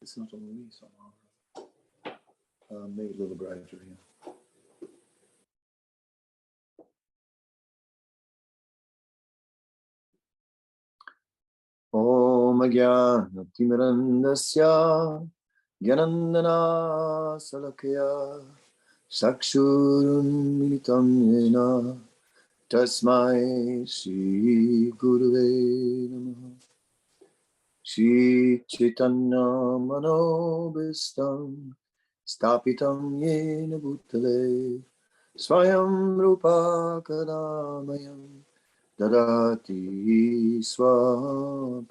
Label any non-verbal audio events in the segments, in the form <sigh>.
It's not on me somehow. Uh, maybe a little brighter here. ॐ ज्ञानतिमिरन्दस्य ज्ञानन्दनासलकया चक्षुरुन्मिलितं येन तस्मै श्रीगुरुवे नमः श्रीचैतन्यमनोभीष्टं स्थापितं येन भूतले स्वयं रूपा कदामयं ददाति स्वापदन्तिकं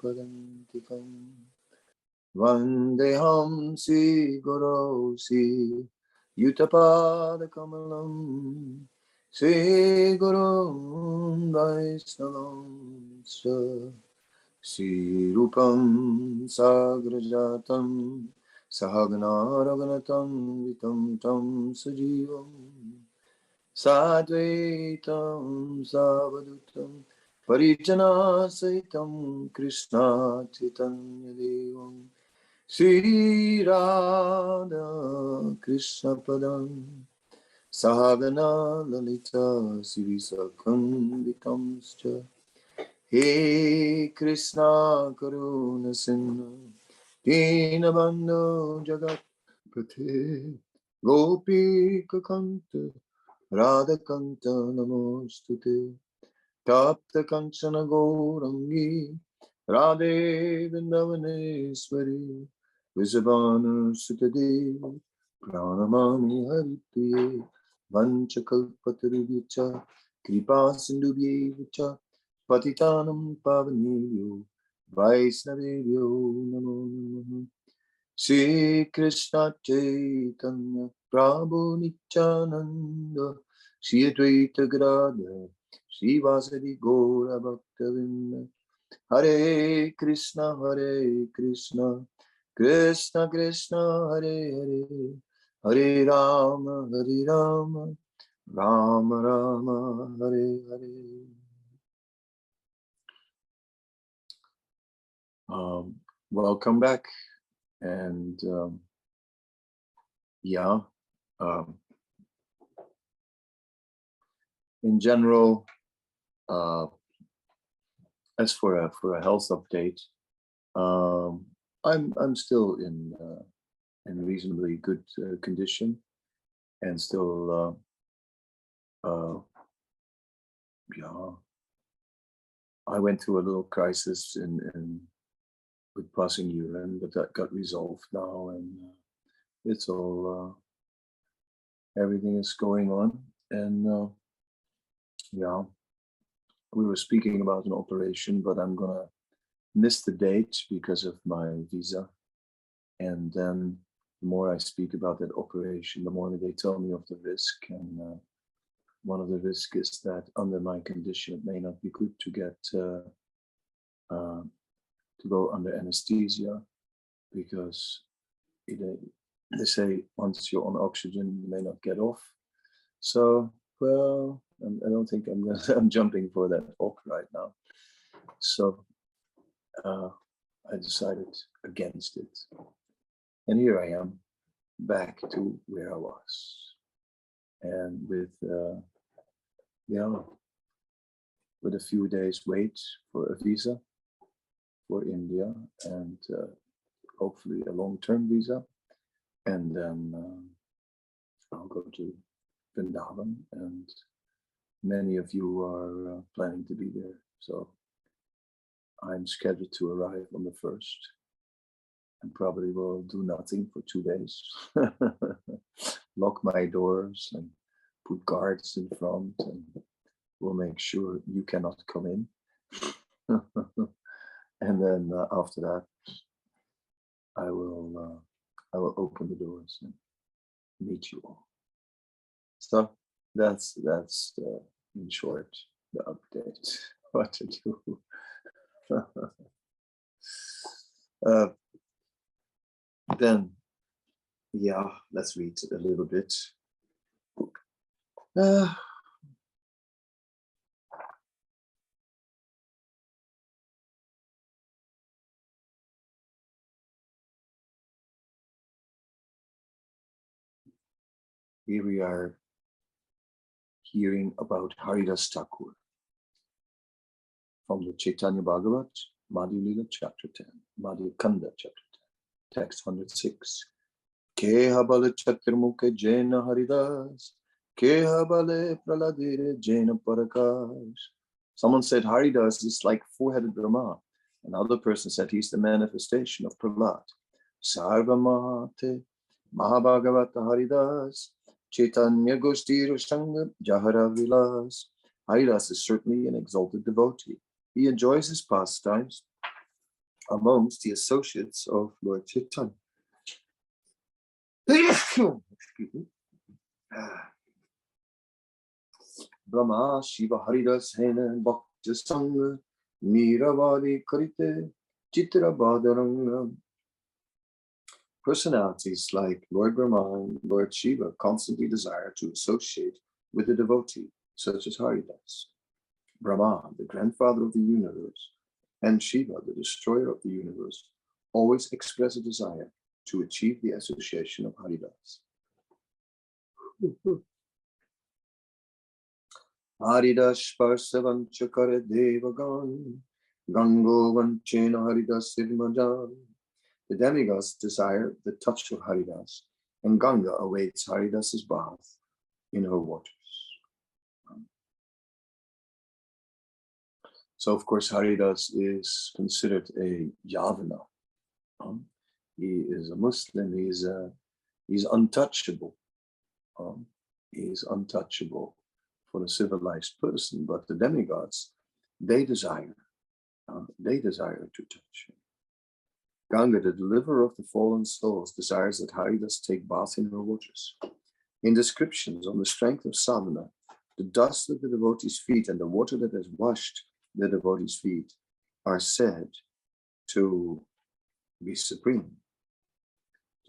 वन्देऽहं श्रीगुरौ Sri Gurum Vaisalam Sa Sri Rupam Sagrajatam Vitam Tam Sajivam Sadvaitam Savadutam Parijana Saitam Krishna Chaitanya Devam Sri Radha Krishna Padam सहगना Lalita श्रीसखण्डितंश्च हे कृष्णा करुणसिंह दीनबन्धो जगत्पथे गोपीककन्त राधकन्त नमोऽस्तु ते प्राप्तकञ्चन गौरङ्गी राधे वृन्दवनेश्वरी वृषभानुसुतदेव प्रणमामि हरिप्रिये वञ्चकल्पतरुभ्यश्च कृपा सिन्धुभ्यैव च पतितानं पावनेभ्यो वैष्णवेभ्यो नमो नमः श्रीकृष्ण चैतन्य प्रभु नित्यानन्द श्री अद्वैत गदाधर श्रीवासदि गौरभक्तवृन्द हरे कृष्ण हरे Krishna Krishna Krishna Hare Hare Hare Rama, Hare Rama, Rama Rama, Hare Hare. Um, welcome back. And um, yeah, um, in general, uh, as for a, for a health update, um, I'm I'm still in uh, in reasonably good uh, condition and still uh, uh, yeah. I went through a little crisis in in with passing urine but that got resolved now and uh, it's all uh, everything is going on and uh, yeah. We were speaking about an operation but i'm gonna miss the date because of my visa and then the more i speak about that operation the more they tell me of the risk. And uh, one of the risks is that under my condition it may not be good to get uh, uh, to go under anesthesia because it, uh, they say once you're on oxygen you may not get off. So well I'm, i don't think i'm <laughs> i'm jumping for that op right now. So uh, i decided against it and here i am back to where i was. And with uh, yeah with a few days wait for a visa for india and uh, hopefully a long-term visa. And then uh, i'll go to vrindavan and many of you are uh, planning to be there. So i'm scheduled to arrive on the first and probably will do nothing for two days. <laughs> Lock my doors and put guards in front and we'll make sure you cannot come in. <laughs> And then uh, after that i will uh, i will open the doors and meet you all. So that's that's in short the update. <laughs> What to do? Uh, then, yeah, let's read a little bit. Uh, here we are hearing about Haridas Thakur from the Chaitanya Bhagavat, Madhya Lila chapter 10, Madhya Kanda chapter text 106. Keha bale chaturmukhe jena Haridas, keha bale praladire jena parakash. Someone said Haridas is like four-headed Brahma. Another person said he's the manifestation of Prahlad. Sarvamate Mahabhagavata Haridas Chaitanya Gostir Sangha Jahara Vilas. Haridas is certainly an exalted devotee. He enjoys his pastimes amongst the associates of Lord Chaitanya. Excuse me. Ah. Brahma Shiva Haridas Hena Sangha Niravadi Karite Chitra. Personalities like Lord Brahma and Lord Shiva constantly desire to associate with a devotee, such as Haridas. Brahma, the grandfather of the universe, and Shiva, the destroyer of the universe, always express a desire to achieve the association of Haridas. <laughs> Haridas Parsavanchakare Devagan Gango Vanchena Haridas Sidmajan. The demigods desire the touch of Haridas, and Ganga awaits Haridas's bath in her waters. So, of course, Haridas is considered a Yavana. Um, he is a Muslim. He's a, he's untouchable. Um, he is untouchable for a civilized person. But the demigods, they desire, uh, they desire to touch him. Ganga, the deliverer of the fallen souls, desires that Haridas take bath in her waters. In descriptions on the strength of sadhana, the dust of the devotee's feet and the water that has washed the devotee's feet are said to be supreme.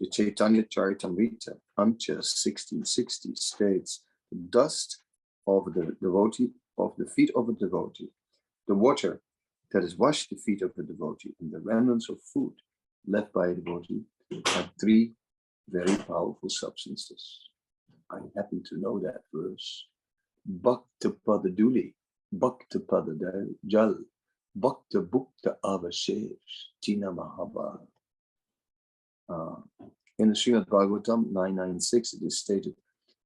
The Chaitanya Charitamrita, Antya 1660 states, the dust of the devotee, of the feet of a devotee, the water that has washed the feet of the devotee, and the remnants of food left by a devotee are three very powerful substances. I happen to know that verse. Bhakta Padaduli, Bhakta Padadal, Jal, Bhakta Bhukta Avashesh, Tina Mahava. Uh, in the Srimad Bhagavatam 996, it is stated,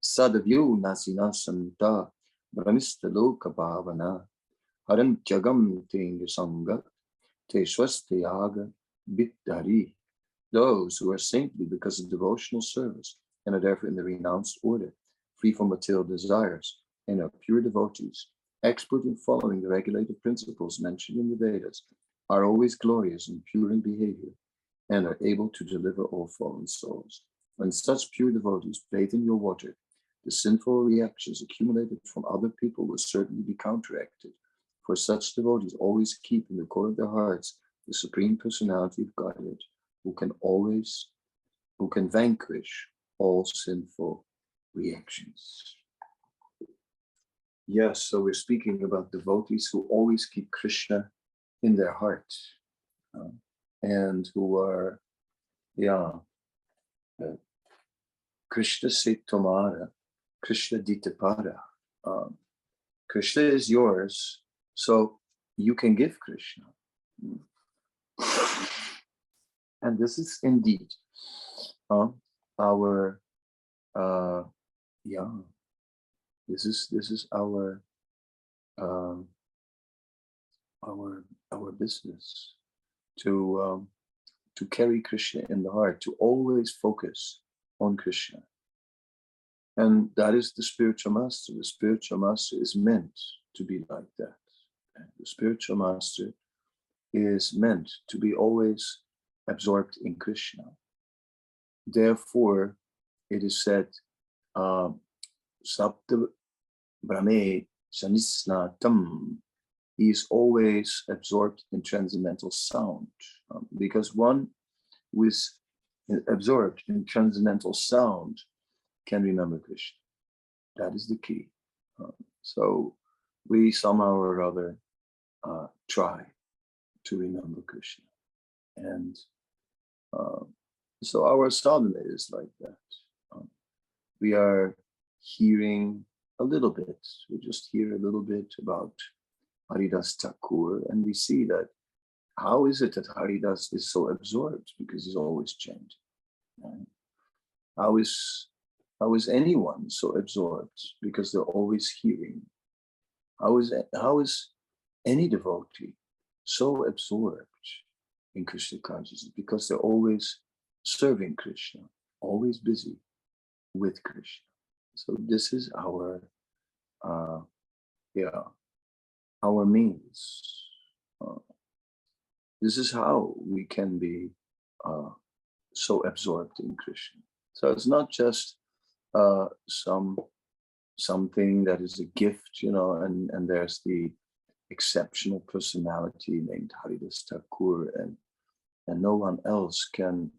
Sadavyu Nasina Santa, Brahmista Loka Bhavana, Harantyagam Tenga Sangha, Te Swastiyaga, Biddhari, those who are saintly because of devotional service and are therefore in the renounced order, free from material desires, and are pure devotees, expert in following the regulated principles mentioned in the Vedas, are always glorious and pure in behavior, and are able to deliver all fallen souls. When such pure devotees bathe in your water, the sinful reactions accumulated from other people will certainly be counteracted. For such devotees always keep in the core of their hearts the Supreme Personality of Godhead, who can always, who can vanquish all sinful reactions. Yes, so we're speaking about devotees who always keep Krishna in their heart uh, and who are, yeah, uh, Krishna se tomara, Krishna ditapara. Um, Krishna is yours, so you can give Krishna. And this is indeed uh, our, uh, yeah, this is this is our um, our our business to um, to carry Krishna in the heart, to always focus on Krishna. And that is the spiritual master. The spiritual master is meant to be like that. The spiritual master is meant to be always absorbed in Krishna. Therefore, it is said, Sapta Brahme Shanisnatam. He is always absorbed in transcendental sound um, because one who is absorbed in transcendental sound can remember Krishna. That is the key. Um, so we somehow or other uh, try to remember Krishna. And uh, so our sadhana is like that. Um, we are hearing a little bit. We just hear a little bit about Haridas Thakur, and we see that how is it that Haridas is so absorbed because he's always chanting? right? How is how is anyone so absorbed because they're always hearing? How is how is any devotee so absorbed in Krishna consciousness because they're always serving Krishna, always busy with Krishna. So this is our, uh, yeah, our means. Uh, this is how we can be uh, so absorbed in Krishna. So it's not just uh, some something that is a gift, you know, and and there's the exceptional personality named Haridas Thakur, and and no one else can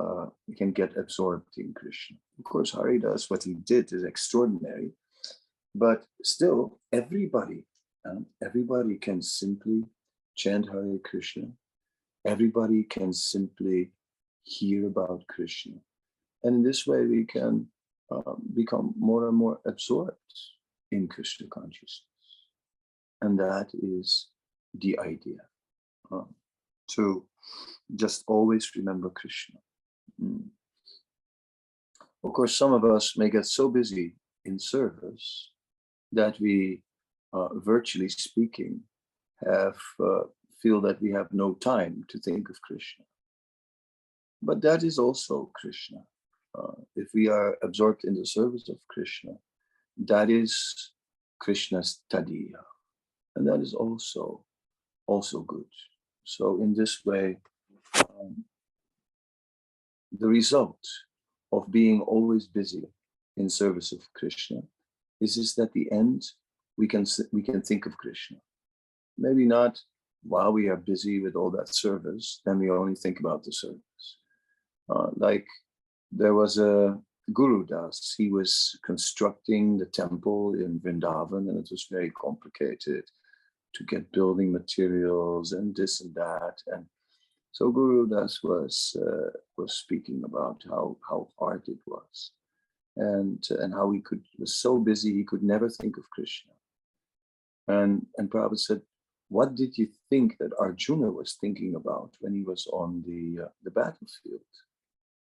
uh, can get absorbed in Krishna. Of course, Haridas, what he did is extraordinary, but still, everybody, um, everybody can simply chant Hare Krishna. Everybody can simply hear about Krishna, and in this way, we can uh, become more and more absorbed in Krishna consciousness. And that is the idea um, to just always remember Krishna. Mm. Of course, some of us may get so busy in service that we, uh, virtually speaking, have uh, feel that we have no time to think of Krishna. But that is also Krishna. Uh, if we are absorbed in the service of Krishna, that is Krishna's tadiya and that is also also good so in this way um, the result of being always busy in service of krishna is is that the end we can we can think of krishna maybe not while we are busy with all that service then we only think about the service uh, like there was a Guru Das. He was constructing the temple in Vrindavan, and it was very complicated to get building materials and this and that. And so Guru Das was uh, was speaking about how how hard it was, and and how he could was so busy he could never think of Krishna. And and Prabhupada said, "What did you think that Arjuna was thinking about when he was on the uh, the battlefield?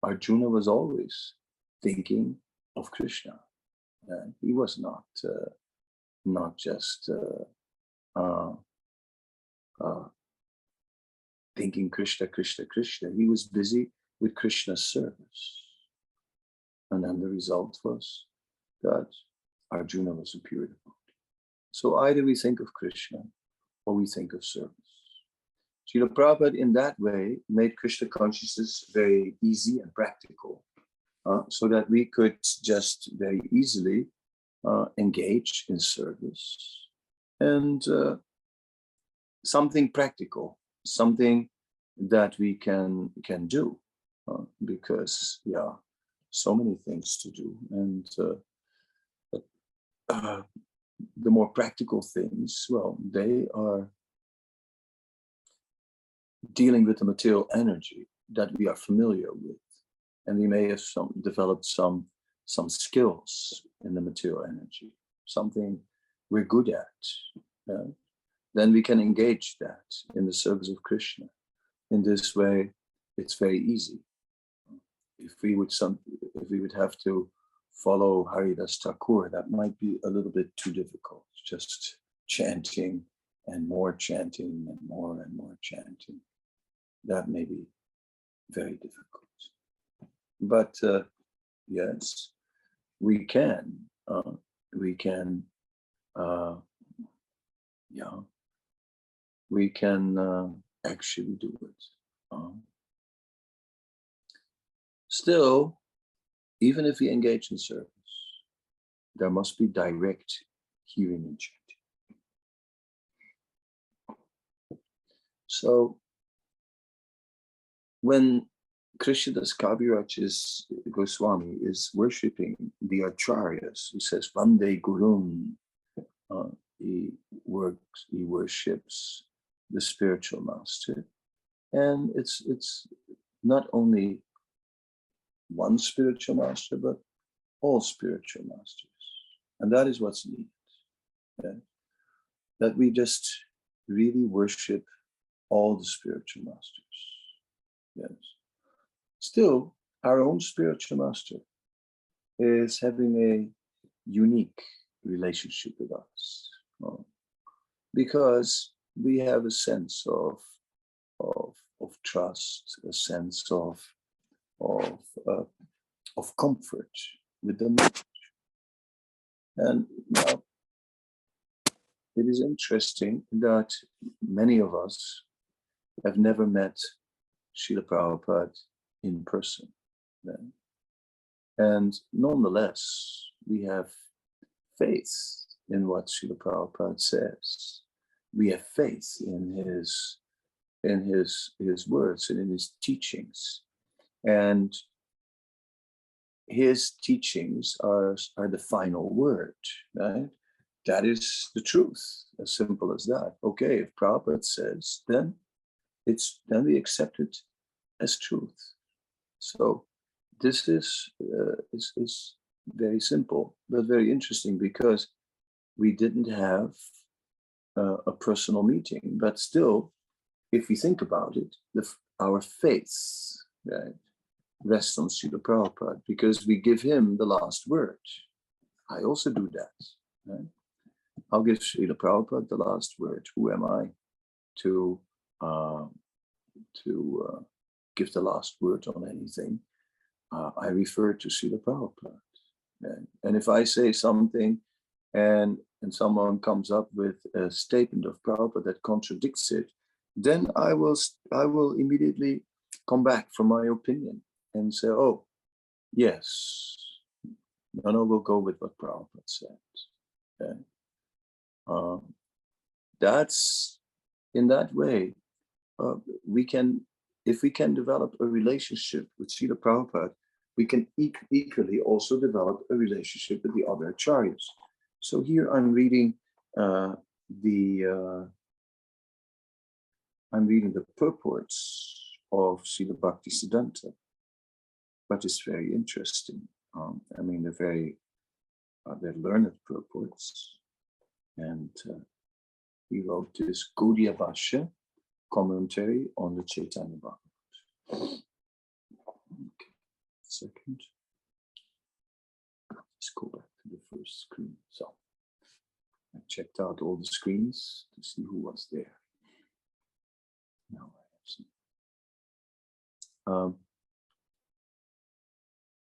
Arjuna was always thinking of Krishna. And he was not uh, not just uh, uh, uh, thinking Krishna, Krishna, Krishna. He was busy with Krishna's service. And then the result was that Arjuna was a pure devotee. So either we think of Krishna or we think of service. Srila Prabhupada, in that way, made Krishna consciousness very easy and practical, uh, so that we could just very easily uh, engage in service and uh, something practical, something that we can can do, uh, because yeah, so many things to do, and uh, uh, the more practical things, well, they are dealing with the material energy that we are familiar with, and we may have some developed some some skills in the material energy, something we're good at, uh, then we can engage that in the service of Krishna. In this way, it's very easy. If we would some, if we would have to follow Haridas Thakur, that might be a little bit too difficult. Just chanting and more chanting and more and more chanting. That may be very difficult. But uh, yes, we can. Uh, we can uh, yeah, we can uh, actually do it. Um, still, even if we engage in service, there must be direct hearing and chanting. So, when Krishnadas Kaviraj is Goswami is worshipping the acharyas. He says, Vande Gurun. Uh, he works, he worships the spiritual master. And it's it's not only one spiritual master, but all spiritual masters. And that is what's needed. yeah? That we just really worship all the spiritual masters. Yes. Still, our own spiritual master is having a unique relationship with us uh, because we have a sense of, of, of trust, a sense of, of, uh, of comfort with the knowledge. And now, it is interesting that many of us have never met Srila Prabhupada in person. yeah. And nonetheless, we have faith in what Srila Prabhupada says. We have faith in his in his his words and in his teachings. And his teachings are, are the final word, right? That is the truth, as simple as that. Okay, if Prabhupada says, then it's then we accept it as truth. So this is, uh, is, is very simple, but very interesting because we didn't have uh, a personal meeting, but still, if we think about it, the, our faith right, rests on Srila Prabhupada because we give him the last word. I also do that. Right? I'll give Srila Prabhupada the last word. Who am I to uh, to uh, give the last word on anything? uh, I refer to Srila Prabhupada. And, and if I say something and, and someone comes up with a statement of Prabhupada that contradicts it, then I will, I will immediately come back from my opinion and say, oh, yes, no, no, we'll go with what Prabhupada said. Okay. Um, that's in that way, uh, we can, if we can develop a relationship with Srila Prabhupada, we can eq- equally also develop a relationship with the other acharyas. So here I'm reading uh, the uh, I'm reading the purports of Srila Bhakti Siddhanta, but it's very interesting. Um, I mean, they're very uh, they're learned purports, and uh, he wrote this Gaudiya Bhashya commentary on the Chaitanya Bhagavat. Okay, second. Let's go back to the first screen. So I checked out all the screens to see who was there. Now I have some. Um,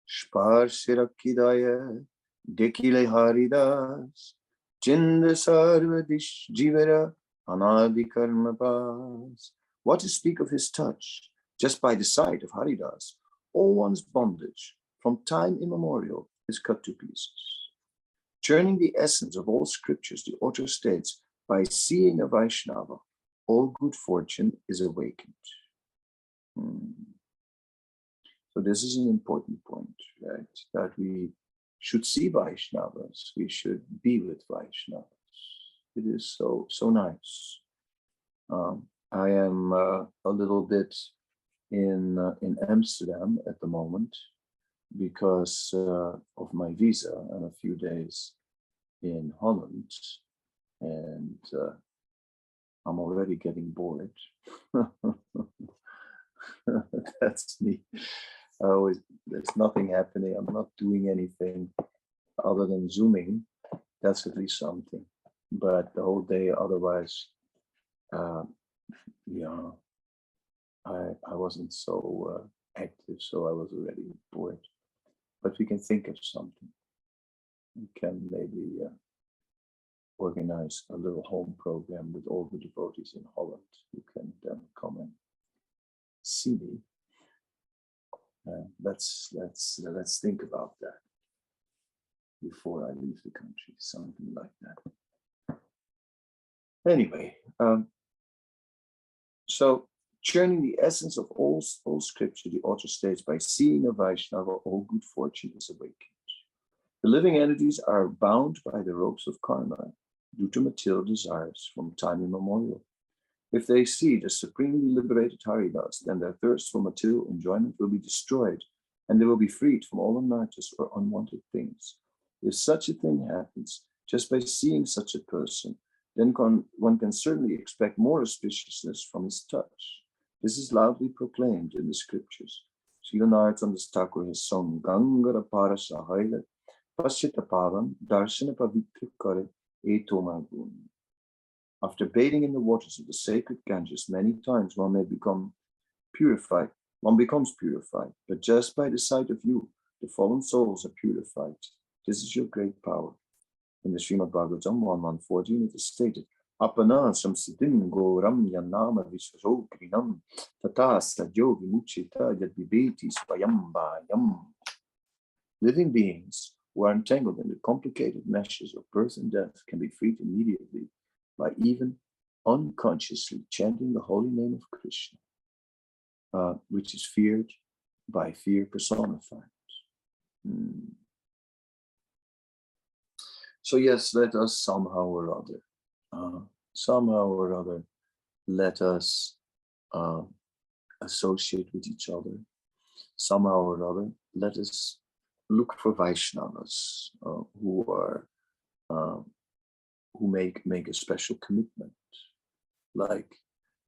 Spar Sirakidaya Dekile Haridas Chind Sarvadish Jivara Anadi Karma Bas. What to speak of his touch, just by the sight of Haridas, all one's bondage from time immemorial is cut to pieces. Churning the essence of all scriptures, the author states, by seeing a Vaishnava, all good fortune is awakened. Hmm. So this is an important point, right? That we should see Vaishnavas, we should be with Vaishnavas. It is so so nice. Um, I am uh, a little bit in uh, in Amsterdam at the moment because uh, of my visa and a few days in Holland, and uh, I'm already getting bored. <laughs> That's me. I always there's nothing happening. I'm not doing anything other than zooming. That's at least something. But the whole day, otherwise, uh, yeah, I I wasn't so uh, active, so I was already bored. But we can think of something. We can maybe uh, organize a little home program with all the devotees in Holland who can come and see me. Uh, let's let's let's think about that before I leave the country, something like that. Anyway, um, so churning the essence of all, all scripture, the author states, by seeing a Vaishnava, all good fortune is awakened. The living entities are bound by the ropes of karma due to material desires from time immemorial. If they see the supremely liberated Haridas, then their thirst for material enjoyment will be destroyed and they will be freed from all unrighteous or unwanted things. If such a thing happens, just by seeing such a person, then one can certainly expect more auspiciousness from his touch. This is loudly proclaimed in the scriptures. Srila Narottam Thakur has sung Gangara Parasa Haile Paschita Pavam Darshana Pavitra Kare Etomagun. After bathing in the waters of the sacred Ganges many times, one may become purified. One becomes purified, but just by the sight of you, the fallen souls are purified. This is your great power. In the Srimad Bhagavatam 1114, it is stated, Yanama bhayam. Living beings who are entangled in the complicated meshes of birth and death can be freed immediately by even unconsciously chanting the holy name of Krishna, uh, which is feared by fear personified. Hmm. So, yes, let us somehow or other, uh, somehow or other, let us uh, associate with each other. Somehow or other, let us look for Vaishnavas uh, who are uh, who make make a special commitment. Like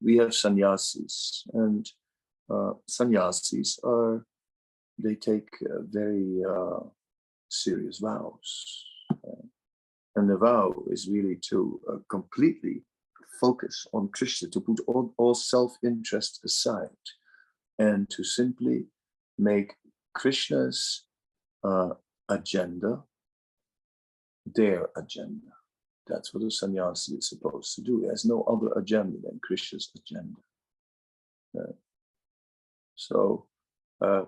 we have sannyasis, and uh, sannyasis are they take uh, very uh, serious vows, and the vow is really to uh, completely focus on Krishna, to put all, all self-interest aside, and to simply make Krishna's uh, agenda their agenda. That's what a sannyasi is supposed to do. He has no other agenda than Krishna's agenda. Uh, so uh,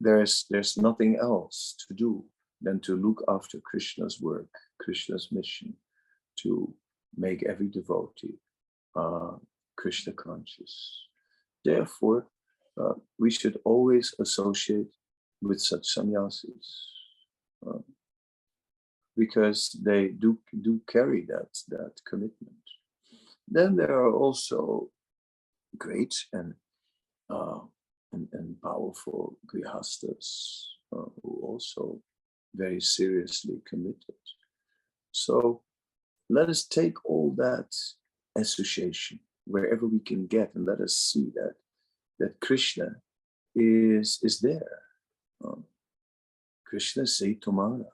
there's there's nothing else to do than to look after Krishna's work, Krishna's mission, to make every devotee uh, Krishna conscious. Therefore, uh, we should always associate with such sannyasis. Uh, because they do do carry that that commitment. Then there are also great and uh, and, and, powerful grihastas uh, who also very seriously committed. So let us take all that association wherever we can get, and let us see that that Krishna is is there. Um, Krishna se tomara.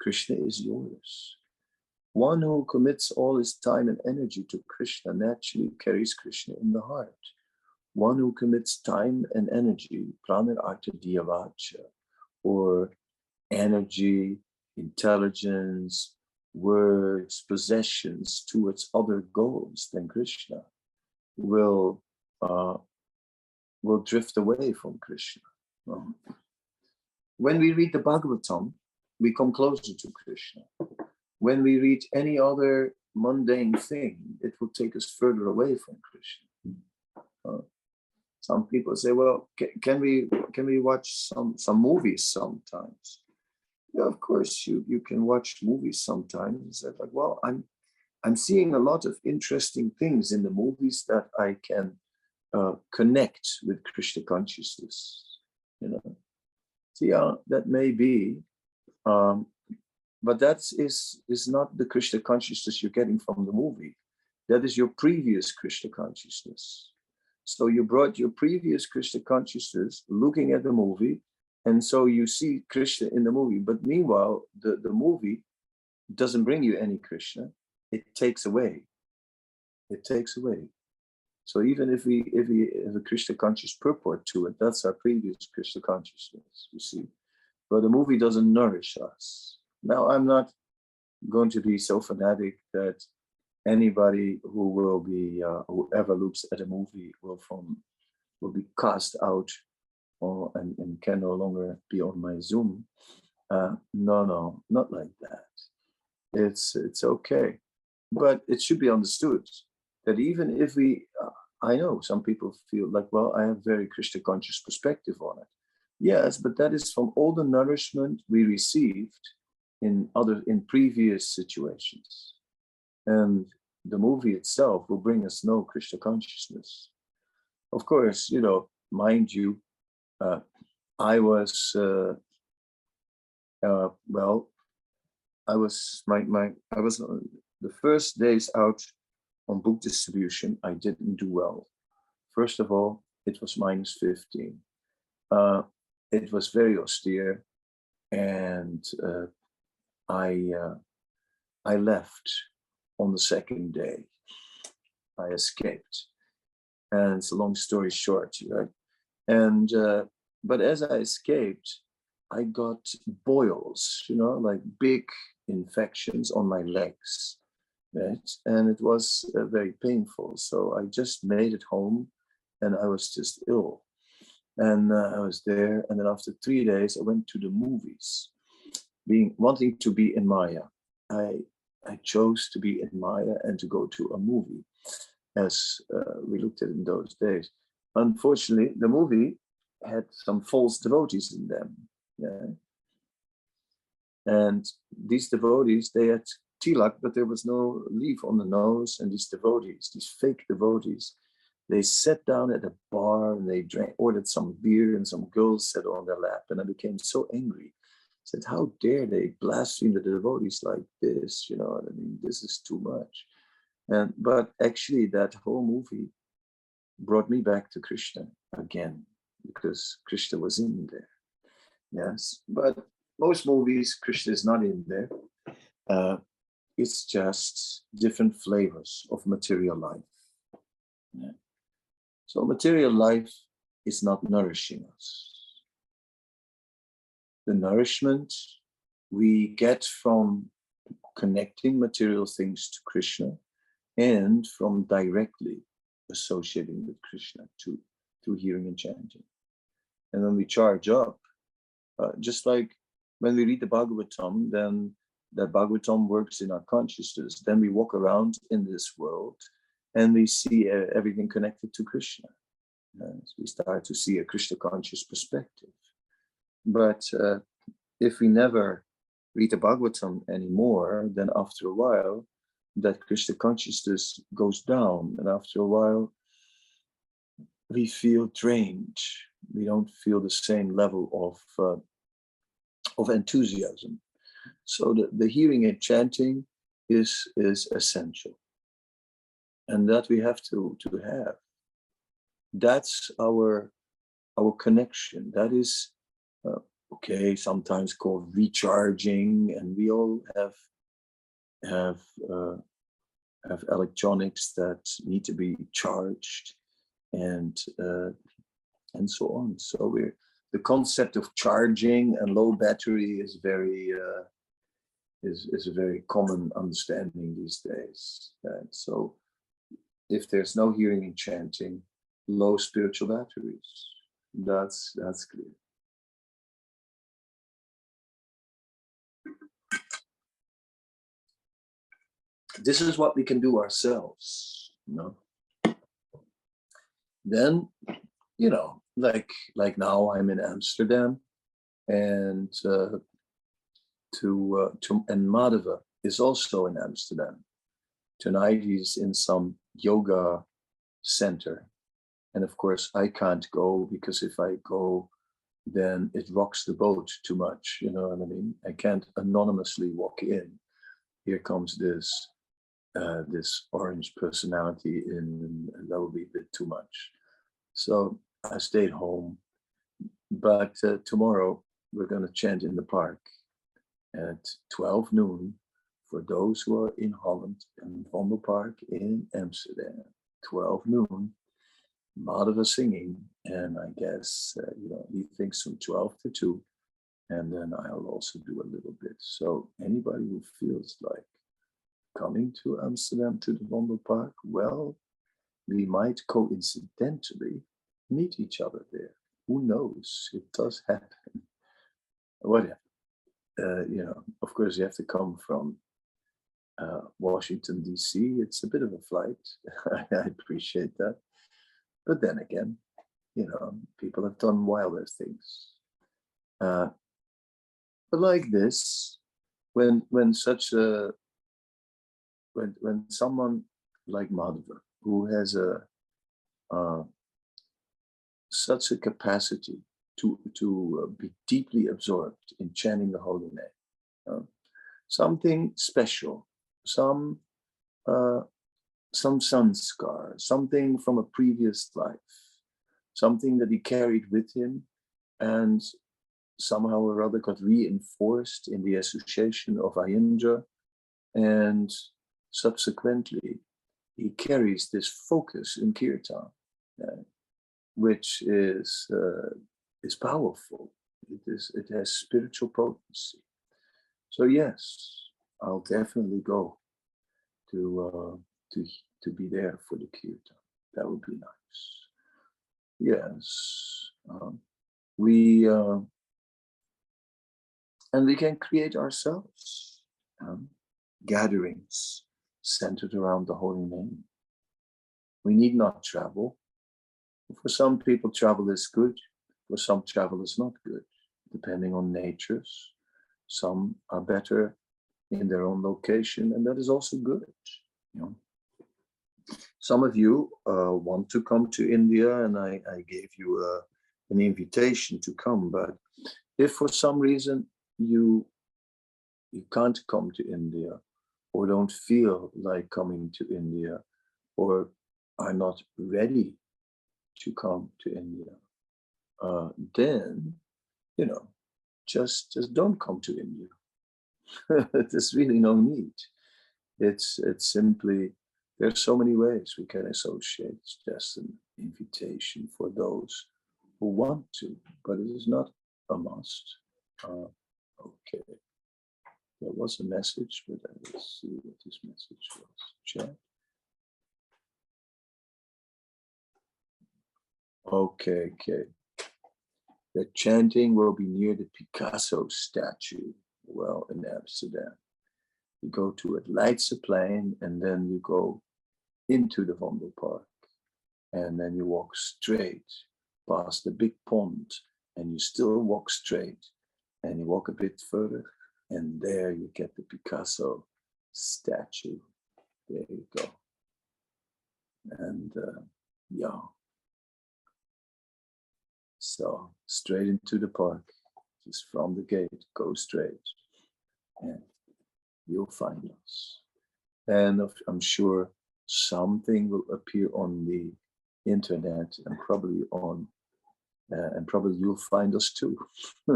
Krishna is yours. One who commits all his time and energy to Krishna naturally carries Krishna in the heart. One who commits time and energy, pranar artha dhyavacha, or energy, intelligence, words, possessions towards other goals than Krishna, will uh, will drift away from Krishna. When we read the Bhagavatam, we come closer to Krishna. When we read any other mundane thing, it will take us further away from Krishna. Uh, some people say, "Well, can, can, we can we watch some some movies sometimes?" Yeah, of course you you can watch movies sometimes. It's like, well, I'm I'm seeing a lot of interesting things in the movies that I can uh, connect with Krishna consciousness. You know, so yeah, that may be um, but that is, is not the Krishna consciousness you're getting from the movie. That is your previous Krishna consciousness. So you brought your previous Krishna consciousness looking at the movie, and so you see Krishna in the movie. But meanwhile, the, the movie doesn't bring you any Krishna, it takes away. It takes away. So even if we if we have a Krishna conscious purport to it, that's our previous Krishna consciousness, you see but the movie doesn't nourish us. Now, I'm not going to be so fanatic that anybody who will be, uh, whoever looks at a movie will from will be cast out or and, and can no longer be on my Zoom. Uh, no, no, not like that. It's it's okay, but it should be understood that even if we, uh, I know some people feel like, well, I have very Krishna conscious perspective on it. Yes, but that is from all the nourishment we received in other in previous situations. And the movie itself will bring us no Krishna consciousness. Of course, you know, mind you, uh, I was, uh, uh, well, I was my my I was uh, the first days out on book distribution. I didn't do well. First of all, it was minus fifteen. Uh, it was very austere, and uh, I uh, I left on the second day. I escaped, and it's a long story short, right? And uh, but as I escaped, I got boils, you know, like big infections on my legs, right? And it was uh, very painful. So I just made it home, and I was just ill. And uh, I was there, and then after three days, I went to the movies, being wanting to be in Maya. I I chose to be in Maya and to go to a movie, as uh, we looked at in those days. Unfortunately, the movie had some false devotees in them. Yeah. And these devotees, they had tilak, but there was no leaf on the nose. And these devotees, these fake devotees, they sat down at a bar and they drank, ordered some beer, and some girls sat on their lap. And I became so angry. I said, How dare they blaspheme the devotees like this? You know, I mean, this is too much. And but actually, that whole movie brought me back to Krishna again because Krishna was in there. Yes, but most movies, Krishna is not in there. Uh, it's just different flavors of material life. Yeah. So material life is not nourishing us. The nourishment we get from connecting material things to Krishna and from directly associating with Krishna to, through hearing and chanting. And when we charge up, uh, just like when we read the Bhagavatam, then the Bhagavatam works in our consciousness. Then we walk around in this world and we see uh, everything connected to Krishna. Yes, we start to see a Krishna conscious perspective. But uh, if we never read the Bhagavatam anymore, then after a while, that Krishna consciousness goes down. And after a while, we feel drained. We don't feel the same level of, uh, of enthusiasm. So the, the hearing and chanting is, is essential. And that we have to, to have. That's our, our connection. That is, uh, okay, sometimes called recharging. And we all have have uh, have electronics that need to be charged and uh, and so on. So we're the concept of charging and low battery is very uh, is is a very common understanding these days. And so if there's no hearing and chanting, low spiritual batteries. That's that's clear. This is what we can do ourselves you know? Then you know like like now i'm in amsterdam and uh, to uh, to and madhava is also in amsterdam. Tonight he's in some yoga center. And of course i can't go because if i go then it rocks the boat too much you know what i mean? I can't anonymously walk in. Here comes this uh, this orange personality in, that would be a bit too much. So I stayed home. But uh, tomorrow we're going to chant in the park at 12 noon for those who are in Holland and Vondelpark in Amsterdam. 12 noon, Madhava singing, and I guess uh, you know he thinks from 12 to 2, and then I'll also do a little bit. So anybody who feels like coming to Amsterdam to the Vondelpark, well, we might coincidentally meet each other there. Who knows? It does happen. <laughs> Whatever. Uh, you know, of course, you have to come from uh, Washington, D.C. It's a bit of a flight. <laughs> I appreciate that. But then again, you know, people have done wilder things. Uh, but like this, when when such a when when someone like Madhava, who has a uh, such a capacity to to uh, be deeply absorbed in chanting the holy name. uh, something special, some uh, some sanskar, something from a previous life, something that he carried with him, and somehow or other got reinforced in the association of Aindra, and subsequently he carries this focus in kirtan, uh, which is uh, is powerful. It is it has spiritual potency. So yes, I'll definitely go to uh, to to be there for the kirtan. That would be nice. Yes, um, we uh, and we can create ourselves um, gatherings centered around the holy name. We need not travel. For some people, travel is good. For some, travel is not good, depending on natures. Some are better in their own location, and that is also good. You know, some of you uh, want to come to India, and I, I gave you a, an invitation to come. But if for some reason you you can't come to India, or don't feel like coming to India, or are not ready to come to India, uh, then you know just just don't come to India. <laughs> There's really no need. It's it's simply there's so many ways we can associate. It's just an invitation for those who want to, but it is not a must. Uh, okay. There was a message, but I will see what this message was. Chat. Okay, okay. The chanting will be near the Picasso statue, well, in Amsterdam. You go to it, Leidseplein, and then you go into the Vondelpark. And then you walk straight past the big pond, and you still walk straight. And you walk a bit further, and there you get the Picasso statue. There you go. And uh, yeah. So straight into the park, just from the gate, go straight, and you'll find us. And I'm sure something will appear on the internet and probably on, uh, and probably you'll find us too. <laughs>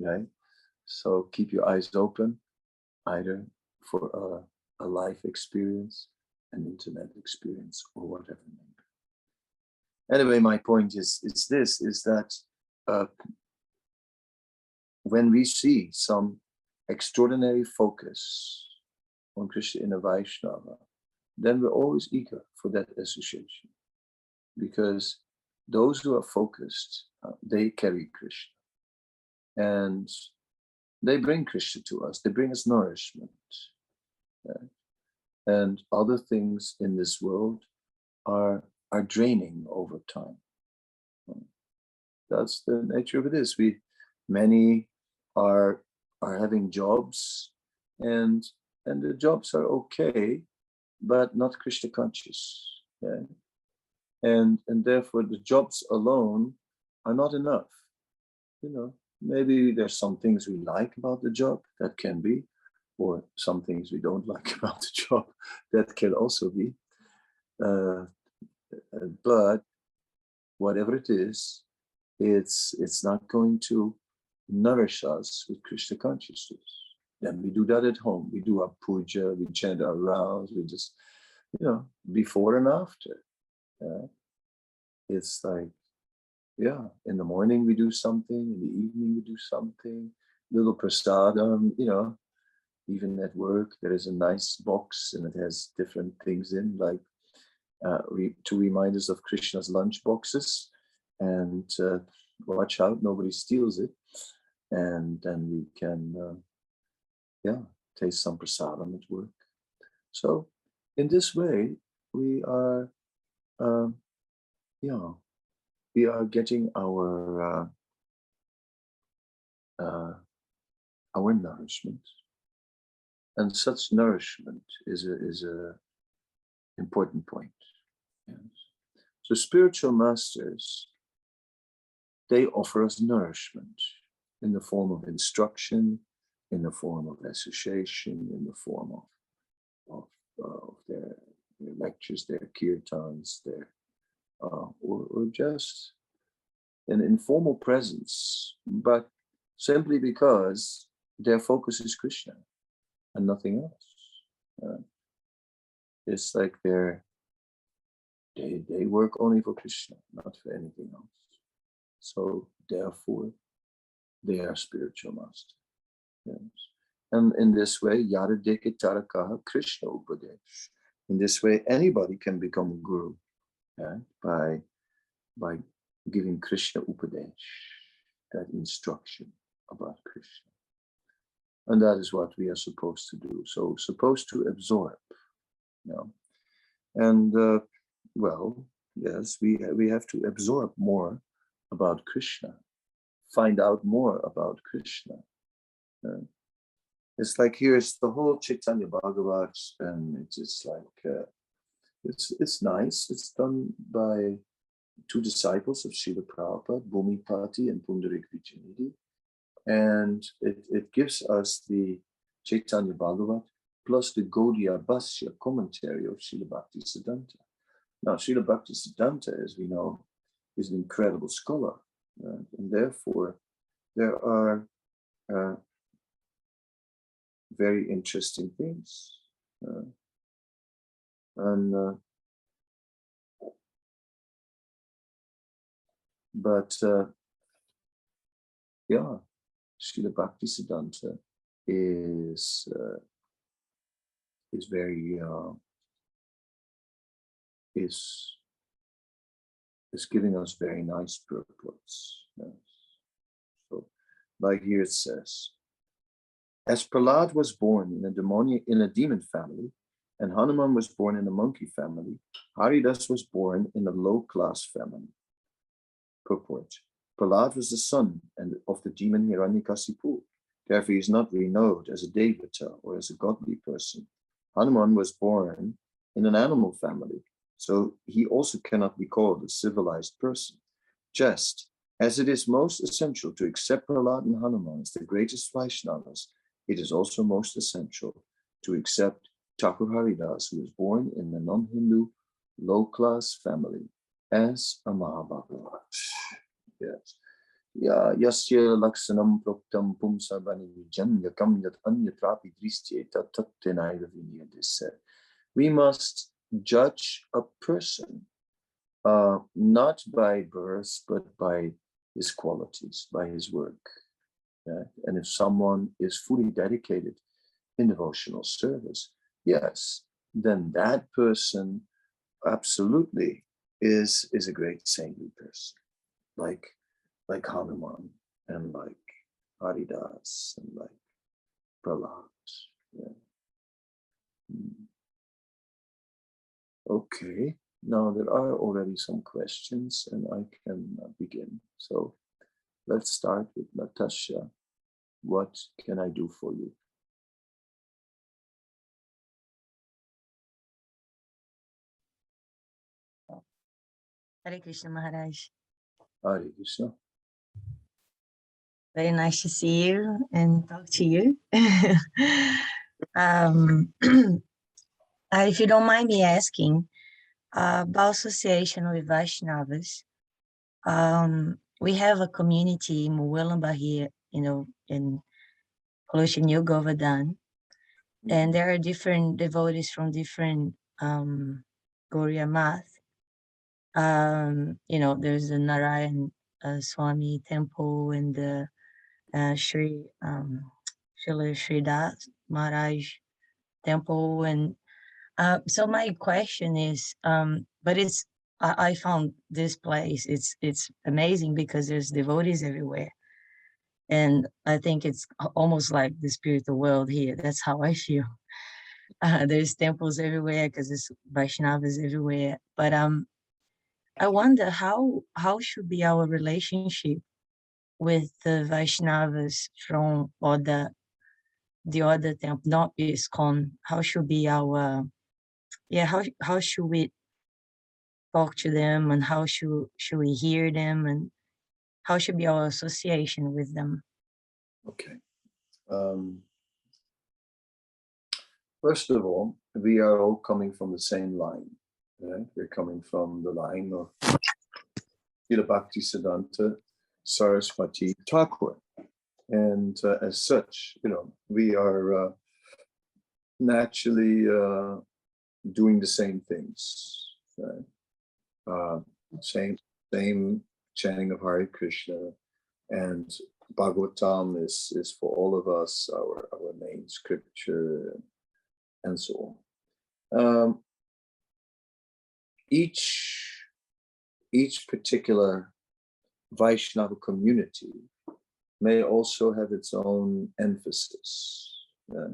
right? So keep your eyes open, either for a, a life experience, an internet experience, or whatever. Anyway, my point is is this: is that uh, when we see some extraordinary focus on Krishna in a Vaishnava, then we're always eager for that association, because those who are focused, uh, they carry Krishna, and they bring Krishna to us. They bring us nourishment, and other things in this world are are draining over time. That's the nature of it is. We many are are having jobs and and the jobs are okay, but not Krishna conscious. Yeah? And and therefore the jobs alone are not enough. You know, maybe there's some things we like about the job that can be, or some things we don't <laughs> like about the job that can also be. Uh, uh, but whatever it is, it's it's not going to nourish us with Krishna consciousness. Then we do that at home. We do our puja, we chant our rounds, we just, you know, before and after. Yeah. It's like, yeah, in the morning we do something, in the evening we do something, little prasadam, you know, even at work, there is a nice box and it has different things in, like uh, re- to remind us of Krishna's lunch boxes and uh, watch out, nobody steals it. And then we can, uh, yeah, taste some prasadam at work. So, in this way, we are, um, yeah, we are getting our uh, uh, our nourishment, and such nourishment is a is a important point. Yes. So spiritual masters they offer us nourishment in the form of instruction, in the form of association, in the form of, of, uh, of their, their lectures, their kirtans, their, uh, or, or just an informal presence, but simply because their focus is Krishna and nothing else. Uh, it's like they're they they work only for Krishna, not for anything else. So therefore, they are spiritual master. Yes. And in this way, Yare dekha tare kaha Krishna Upadesh. In this way, anybody can become a guru yeah, by, by giving Krishna Upadesh, that instruction about Krishna. And that is what we are supposed to do. So supposed to absorb. You know. And uh, well, yes, we, we have to absorb more about Krishna, find out more about Krishna. Uh, it's like here's the whole Chaitanya Bhagavat, and it's just like uh, it's it's nice. It's done by two disciples of Srila Prabhupada, Bhumipati and Pundarik Vidyanidhi. And it, it gives us the Chaitanya Bhagavat plus the Gaudiya Bhasya commentary of Srila Bhakti Siddhanta. Now, Srila Bhakti Siddhanta, as we know, is an incredible scholar. Uh, and therefore, there are uh, very interesting things. Uh, and uh, but uh, yeah, Srila Bhakti Siddhanta is uh, is very is is giving us very nice purports. Yes. So, like here it says, as Prahlad was born in a demonic in a demon family, and Hanuman was born in a monkey family, Haridas was born in a low class family. Purport. Prahlad was the son and of the demon Hiranyakasipu. Therefore, he is not renowned as a devata or as a godly person. Hanuman was born in an animal family, so he also cannot be called a civilized person. Just as it is most essential to accept Prahlad and Hanuman as the greatest Vaishnavas, it is also most essential to accept Thakur Haridas, who was born in a non-Hindu low-class family as a Mahabhagavat. Yes. Ya yasya laksanam proktam pumsarvani vijam yakam yat anyatrapi dristyeta tattenaiva vinyadise. We must judge a person uh, not by birth, but by his qualities, by his work. Yeah? And if someone is fully dedicated in devotional service, yes, then that person absolutely is is a great saintly person, like like Hanuman and like Haridas and like Prahlad. Yeah. Hmm. Okay, now there are already some questions and I can uh, begin. So let's start with Natasha. What can I do for you? Hare Krishna Maharaj. Hare Krishna. Very nice to see you and talk to you. <laughs> um, <clears throat> uh, if you don't mind me asking, uh, about association with Vaishnavas, um, we have a community in Murwillumbah here, you know, in to New Govardhan, and there are different devotees from different um, Math. Um, you know, there's the Narayan uh, Swami temple and the uh, Sri um, Srila Maharaj temple. And uh, so my question is, um, but it's, I, I found this place, it's, it's amazing because there's devotees everywhere. And I think it's almost like the spiritual world here. That's how I feel. <laughs> Uh, there's temples everywhere because there's Vaishnavas everywhere. But um, I wonder how how should be our relationship with the Vaishnavas from other the other temple, not ISKCON. How should be our yeah, how how should we talk to them and how should should we hear them and how should be our association with them? Okay. Um, First of all, we are all coming from the same line. Right? We're coming from the line of Bhakti Siddhanta Saraswati Thakur. And uh, as such, you know, we are uh, naturally uh, doing the same things. Right? Uh, same, same chanting of Hare Krishna and Bhagavatam is, is for all of us our, our main scripture and so on. Um, each, each particular Vaishnava community may also have its own emphasis, yeah,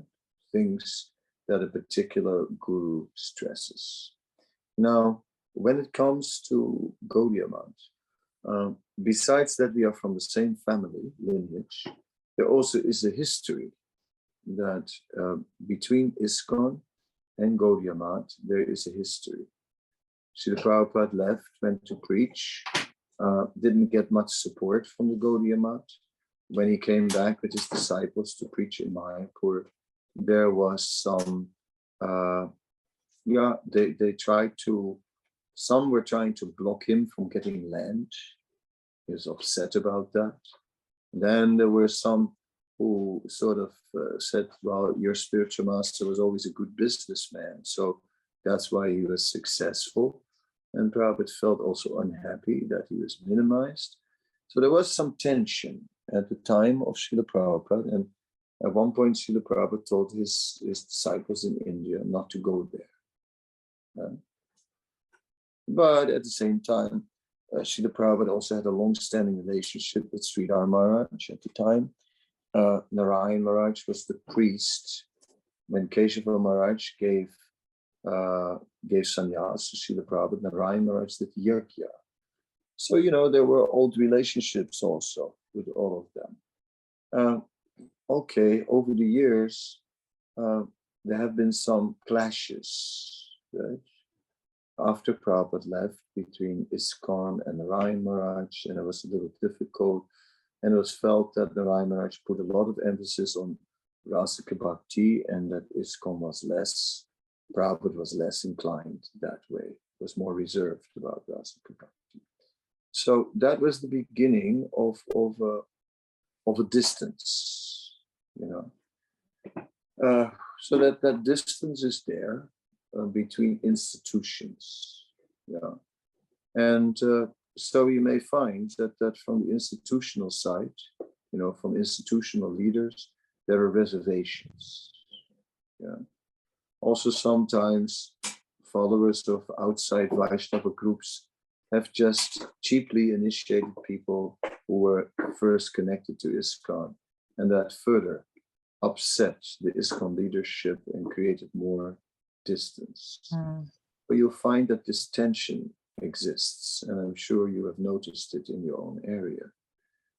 things that a particular guru stresses. Now, when it comes to Gaudiya Math, um, besides that we are from the same family lineage, there also is a history that uh, between ISKCON and Gaudiya Math, there is a history. Srila Prabhupada left, went to preach, uh, didn't get much support from the Gaudiya. When he came back with his disciples to preach in Mayapur, there was some, uh, yeah, they, they tried to, some were trying to block him from getting land. He was upset about that. Then there were some who sort of uh, said, well, your spiritual master was always a good businessman. So that's why he was successful. And Prabhupada felt also unhappy that he was minimized. So there was some tension at the time of Srila Prabhupada. And at one point, Srila Prabhupada told his, his disciples in India not to go there. Uh, but at the same time, uh, Srila Prabhupada also had a long-standing relationship with Sridhar Maharaj at the time. Uh, Narayan Maharaj was the priest when Keshava Maharaj gave uh, gave sannyas to Srila Prabhupada. Narayan Maharaj did yajna. So you know there were old relationships also with all of them. Uh, okay, over the years, uh, there have been some clashes. Right? after Prabhupada left between ISKCON and Narayan Maharaj, and it was a little difficult. And it was felt that Narayan Maharaj put a lot of emphasis on Rasika Bhakti and that ISKCON was less, Prabhupada was less inclined that way, was more reserved about Rasika Bhakti. So that was the beginning of, of, a, of a distance, you know. Uh, so that that distance is there uh, between institutions. Yeah. And uh, so you may find that that from the institutional side, you know, from institutional leaders, there are reservations. Yeah. Also, sometimes followers of outside Vaishnava groups have just cheaply initiated people who were first connected to ISKCON, and that further upset the ISKCON leadership and created more distance. Mm, But you'll find that this tension exists, and I'm sure you have noticed it in your own area.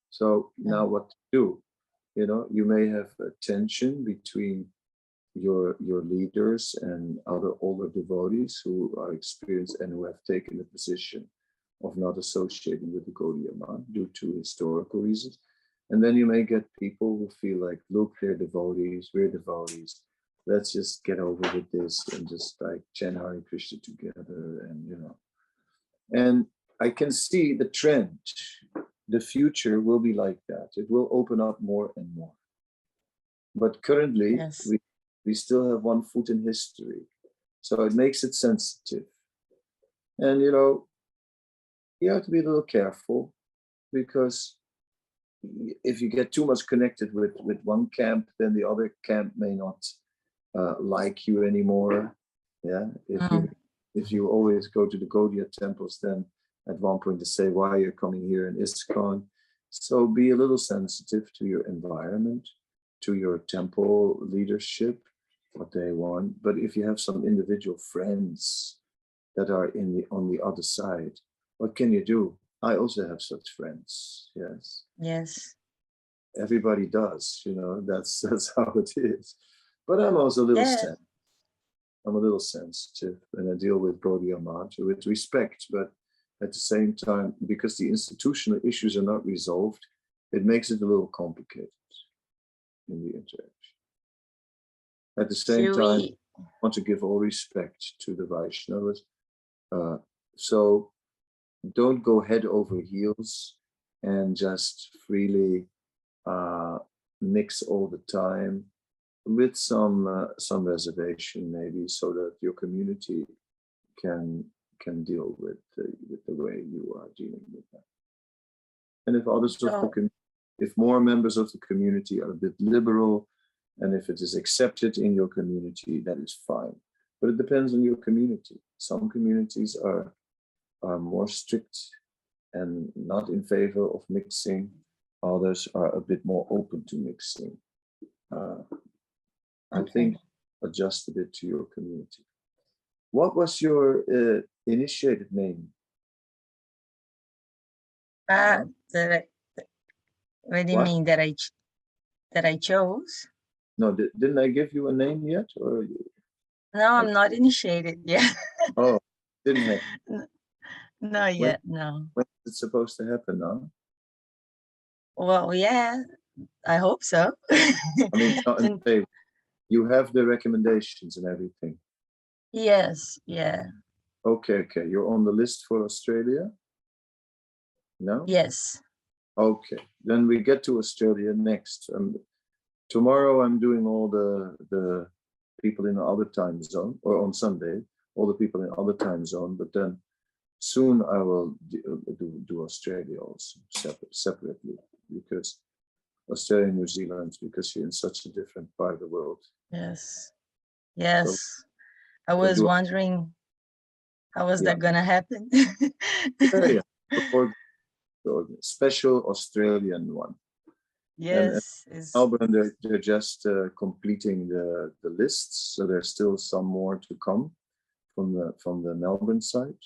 So now what to do? You know, you may have a tension between your your leaders and other older devotees who are experienced and who have taken the position of not associating with the Gaudiya Math due to historical reasons. And then you may get people who feel like, look, they're devotees, we're devotees let's just get over with this and just like chant Hare Krishna together and you know. And I can see the trend. The future will be like that. It will open up more and more. But currently, Yes. we, we still have one foot in history. So it makes it sensitive. And you know, you have to be a little careful because if you get too much connected with with one camp, then the other camp may not uh, like you anymore. Yeah, if you if you always go to the Gaudiya temples, then at one point they say why you're coming here in ISKCON. So be a little sensitive to your environment, to your temple leadership, what they want. But if you have some individual friends that are in the on the other side, what can you do? I also have such friends. Yes yes. everybody does you know <laughs> that's that's how it is but i'm also a little Yeah. i'm a little sensitive and i deal with Gaudiya Math with respect but at the same time, because the institutional issues are not resolved, it makes it a little complicated in the interaction. At the same Should time, we, want to give all respect to the Vaishnavas. Uh, so don't go head over heels and just freely uh, mix all the time with some uh, some reservation maybe so that your community can can deal with the, with the way you are dealing with that. And if others of the So- com- if more members of the community are a bit liberal and if it is accepted in your community, that is fine. But it depends on your community. Some communities are are more strict and not in favor of mixing. Others are a bit more open to mixing. Uh, I think adjust a bit to your community. What was your uh, initiated name? that I, what do you What? mean that I, that I chose? No, di- didn't I give you a name yet? Or you- No, I'm not initiated yet. <laughs> oh, didn't have. Not yet, no. When is it supposed to happen now? Well, yeah, I hope so. I mean, <laughs> not in favor. you have the recommendations and everything. Yes, yeah, Okay, okay. You're on the list for Australia? No? yes. Okay, then we get to Australia next. Um, tomorrow I'm doing all the the people in the other time zone, or on Sunday, all the people in other time zone. But then soon I will do uh, do, do Australia also separate, separately because Australia and New Zealand because you're in such a different part of the world. Yes, yes. I was do wondering, how was Yeah. that gonna happen? <laughs> Yeah, yeah. Before special Australian one. Yes, it's, Melbourne, they're, they're just uh, completing the, the lists, so there's still some more to come from the from the Melbourne side.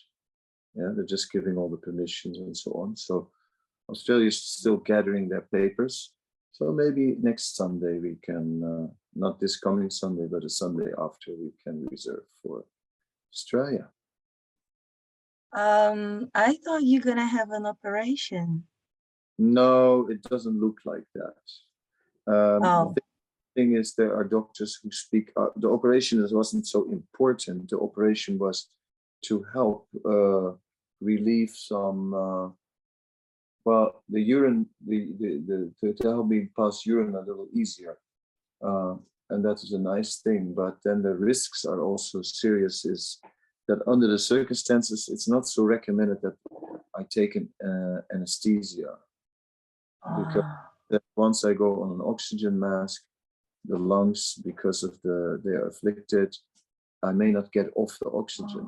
Yeah, they're just giving all the permissions and so on. So Australia's still gathering their papers. So maybe next Sunday we can, uh, not this coming Sunday, but a Sunday after, we can reserve for Australia. um, I thought you're gonna have an operation. No, it doesn't look like that. Um, the Oh. thi- Thing is, there are doctors who speak, uh, the operation wasn't so important. The operation was to help uh, relieve some, uh, well, the urine, the, the, the, to- to help me pass urine a little easier. Uh, And that is a nice thing, but then the risks are also serious is that under the circumstances, it's not so recommended that I take an uh, anesthesia Because- Ah, once I go on an oxygen mask, the lungs, because of the they are afflicted, I may not get off the oxygen.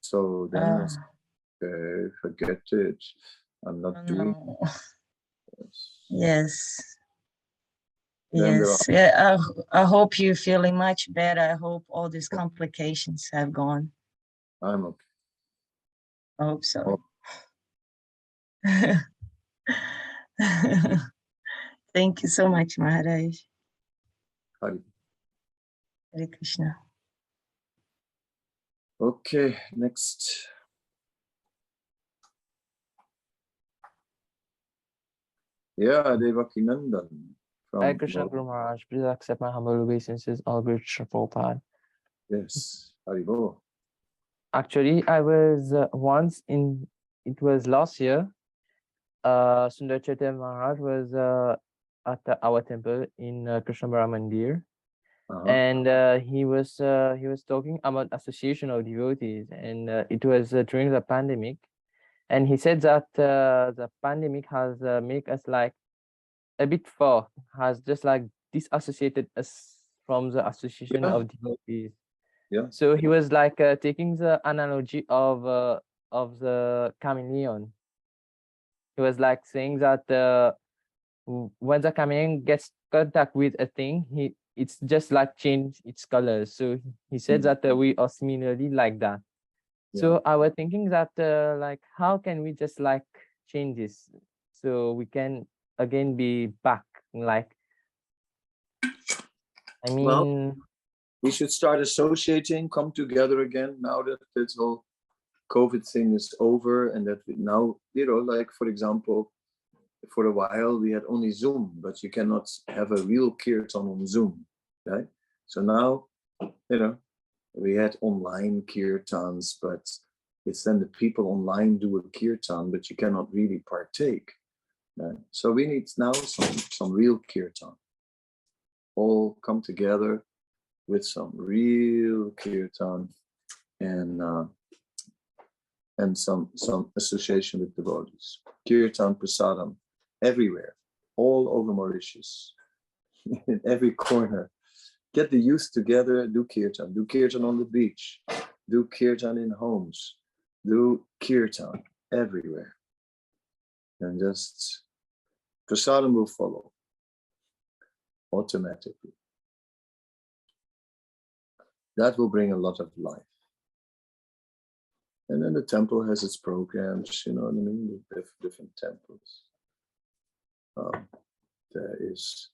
So then I ah, okay, forget it. I'm not doing no. this. Yes. Yes, yeah, I, I hope you're feeling much better. I hope all these complications have gone. I'm okay. I hope so. Oh. <laughs> <laughs> Thank you so much, Maharaj. Hari. Hare Krishna. Okay, next. Yeah, Devakinandan. from Hare Krishna Mal- Guru Maharaj, please accept my humble obeisances, all great Shri Prabhupada. Yes, Haribo. Actually, I was uh, once in, it was last year, uh, Sundar Chaitanya Maharaj was uh, at uh, our temple in uh, Mandir. Uh-huh. and uh, he was uh, he was talking about association of devotees and uh, it was uh, during the pandemic and he said that uh, the pandemic has uh, make us like a bit far has just like disassociated us from the association Yeah. of devotees Yeah. so he was like uh, taking the analogy of uh, of the chameleon he was like saying that uh, the chameleon gets contact with a thing he it's just like change its colors so he- said Mhm. that uh, we are similarly like that Yeah. so i was thinking that uh, like how can we just like change this so we can again be back like i mean Well, we should start associating, come together again now that this whole COVID thing is over and that we now, you know, like for example, for a while we had only Zoom, but you cannot have a real kirtan on Zoom, right? So now, you know, we had online kirtans, but it's then the people online do a kirtan, but you cannot really partake. Right? So we need now some some real kirtan. All come together with some real kirtan and uh, and some some association with devotees. Kirtan prasadam everywhere, all over Mauritius, <laughs> in every corner. Get the youth together, do kirtan, do kirtan on the beach, do kirtan in homes, do kirtan everywhere. And just prasadam will follow automatically. That will bring a lot of life. And then the temple has its programs, you know what I mean? Different temples. Um, there is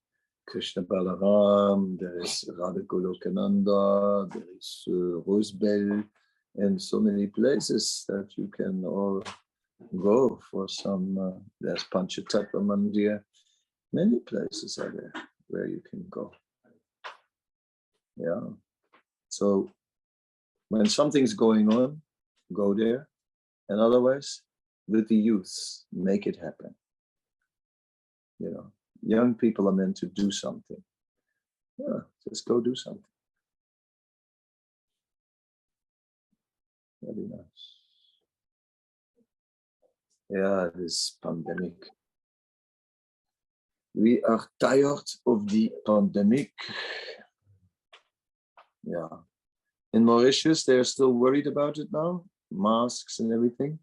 Krishna Balaram, there is Radha Golokananda, there is uh, Rose-Belle, and so many places that you can all go for some. Uh, there's Panchatattva Mandir, many places are there where you can go. Yeah. So when something's going on, go there. And otherwise, with the youths, make it happen. You know, young people are meant to do something. Yeah, just go do something. Very nice. Yeah, this pandemic. We are tired of the pandemic. Yeah. In Mauritius, they're still worried about it now, masks and everything.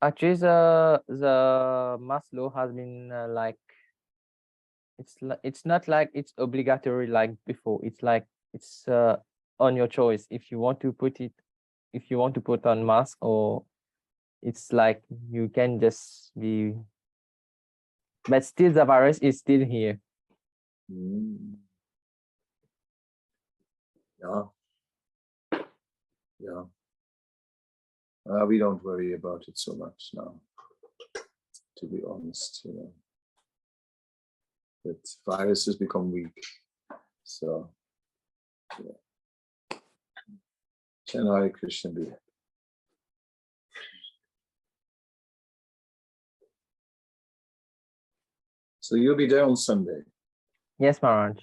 Actually, the the mass law has been uh, like it's it's not like it's obligatory like before. It's like it's uh, on your choice if you want to put it, if you want to put on mask or it's like you can just be. But still, the virus is still here. Mm. Yeah. Yeah. Uh, we don't worry about it so much now, to be honest, you know. But viruses become weak. So, yeah. Can Hare Krishna be? So you'll be there on Sunday. Yes, Maharaj.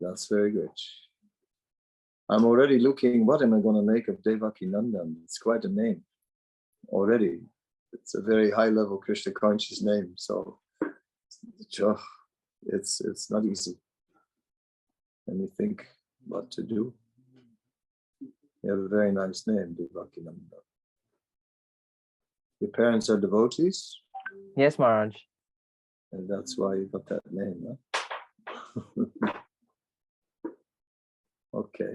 That's very good. I'm already looking, what am I going to make of Devaki Nandan? It's quite a name already. It's a very high level Krishna conscious name. So oh, it's it's not easy. And you think what to do. You have a very nice name, Devaki Nandan. Your parents are devotees, Yes, Maharaj. and that's why you got that name, huh? <laughs> okay.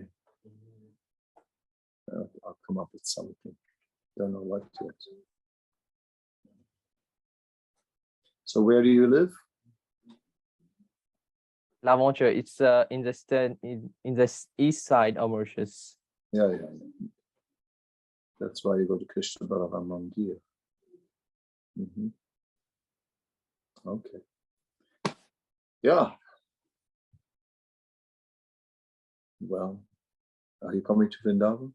I'll, I'll come up with something. Don't know what yet. So where do you live? La L'Aventure. It's uh, in the stand in, in the east side of Mauritius. Yeah, yeah. yeah. That's why you go to Krishna Balaram Mandir. Mhm. Okay. Yeah. Well, are you coming to Vrindavan?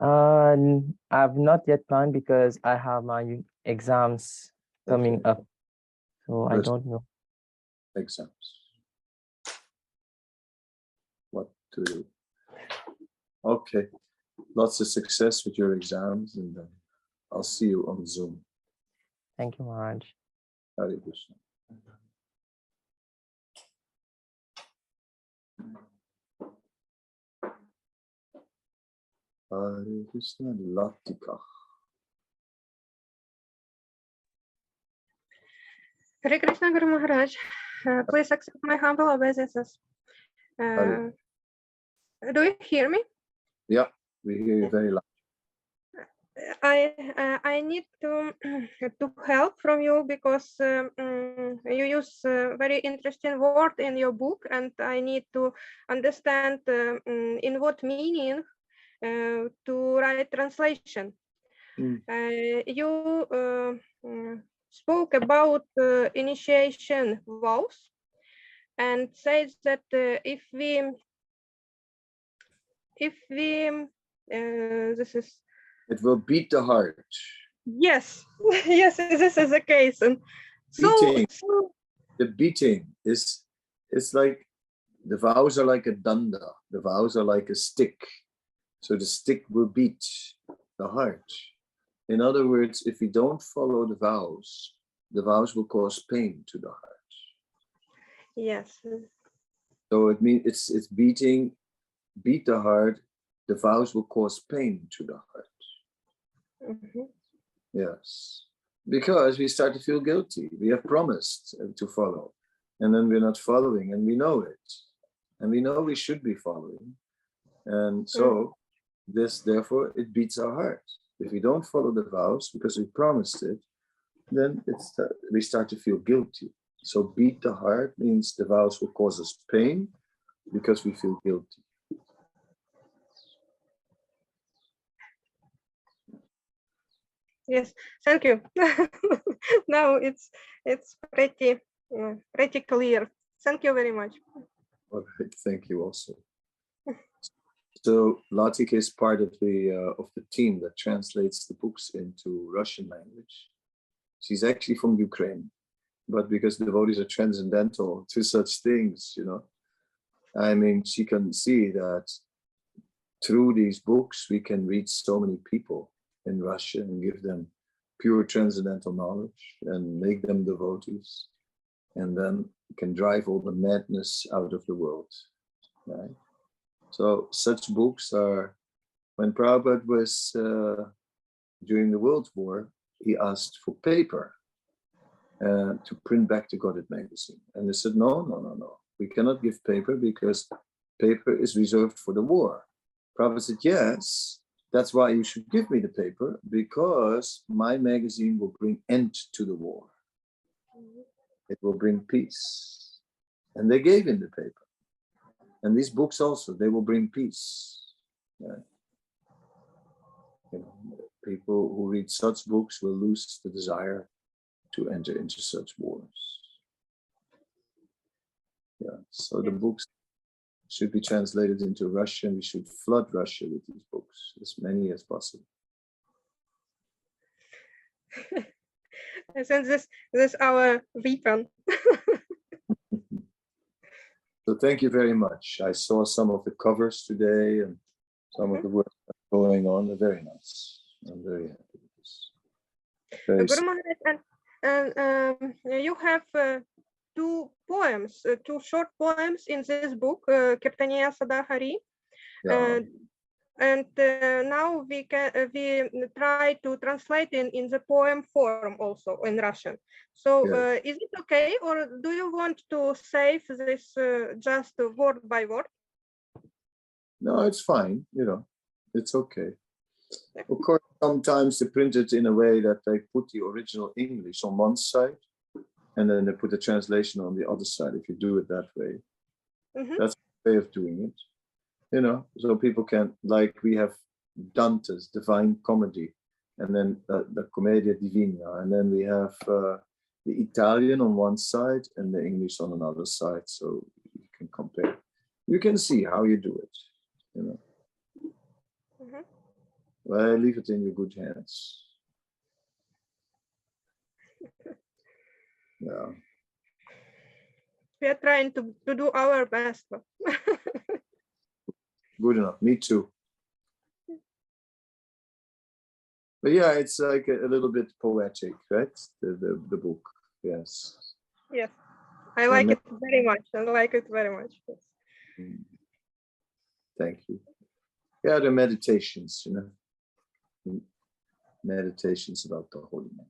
Uh, n- I've not yet planned because I have my u- exams coming up, so I Good. don't know. exams. What to do? Okay, lots of success with your exams, and uh, I'll see you on Zoom. Thank you, Maharaj. Hare Krishna. Hare Krishna Latika. Hare Krishna Guru Maharaj, uh, please accept my humble obeisances. Uh, do you hear me? Yeah, we hear you very loud. I uh, I need to <clears throat> to help from you because um, mm, you use a very interesting word in your book, and I need to understand uh, mm, in what meaning uh, to write translation. Mm. Uh, you uh, mm, spoke about uh, initiation vows and says that uh, if we if we uh, this is It will beat the heart. yes <laughs> yes this is the case and so, Beating. so The beating is, it's like, the vows are like a danda. The vows are like a stick. So the stick will beat the heart. In other words, if we don't follow the vows, the vows will cause pain to the heart. yes So it means it's it's beating, beat the heart. The vows will cause pain to the heart. mhm, Yes, because we start to feel guilty. We have promised uh, to follow, and then we're not following, and we know it, and we know we should be following, and so this therefore it beats our heart. If we don't follow the vows because we promised it, then it's we start to feel guilty. So beat the heart means the vows will cause us pain because we feel guilty. yes thank you <laughs> now it's it's pretty uh, pretty clear thank you very much All right, thank you also. So Latika is part of the uh, of the team that translates the books into Russian language. She's actually from Ukraine, but because devotees are transcendental to such things, you know, I mean, she can see that through these books we can reach so many people in Russia and give them pure transcendental knowledge and make them devotees, and then can drive all the madness out of the world. Right? So such books are when Prabhupada was uh, during the World War, he asked for paper uh, to print Back to Godhead magazine. And they said, no, no, no, no. We cannot give paper because paper is reserved for the war. Prabhupada said, yes, that's why you should give me the paper because my magazine will bring end to the war it will bring peace. And they gave him the paper. And these books also, they will bring peace. You know, people who read such books will lose the desire to enter into such wars. Yeah, so the books should be translated into Russian. We should flood Russia with these books, as many as possible. <laughs> I think this this our weapon <laughs> So thank you very much. I saw some of the covers today and some of the work going on. They're very nice. I'm very happy with this. Very Guru Maharaj, and, and um, you have uh, two poems, uh, two short poems in this book, uh, Kirtaniya Sadahari. Yeah, Uh, and uh, now we can uh, we try to translate in in the poem form also in Russian. So Yes. uh, is it okay, or do you want to save this uh, just word by word? no, it's fine. You know, it's okay. Of course, sometimes they print it in a way that they put the original English on one side and then they put the translation on the other side. If you do it that way, Mhm. that's a way of doing it. You know, so people can, like we have Dante's Divine Comedy and then uh, the Commedia Divina, and then we have uh, the Italian on one side and the English on another side. So you can compare. You can see how you do it. You know, Mhm. well, I leave it in your good hands. <laughs> Yeah, We are trying to, to do our best. <laughs> good enough. Me too. But yeah, it's like a, a little bit poetic, right? The, the the book. Yes. Yes, I like no- it very much. I like it very much. yes. Mm. Thank you. Yeah, the meditations, you know, Mm, meditations about the holy man.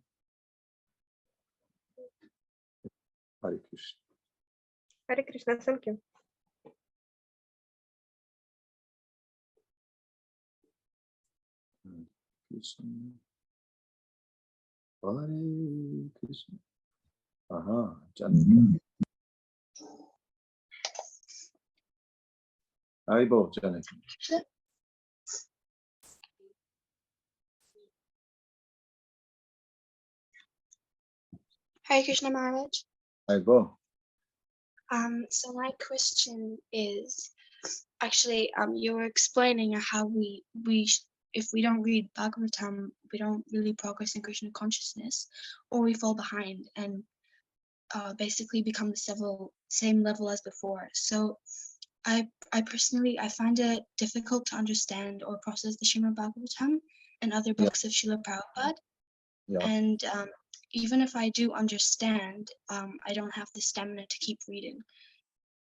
Hare Krishna. Hare Krishna, thank you. Krishna. Hare Krishna. Aha, Janika. Aibo, Janika. Hi Krishna Maharaj. Bo. Um, so my question is actually um, you were explaining how we we if we don't read Bhagavatam, we don't really progress in Krishna consciousness, or we fall behind and uh, basically become the several same level as before. So, I I personally I find it difficult to understand or process the Srimad Bhagavatam and other Yeah. books of Srila Prabhupada. Yeah. And um, even if I do understand, um, I don't have the stamina to keep reading.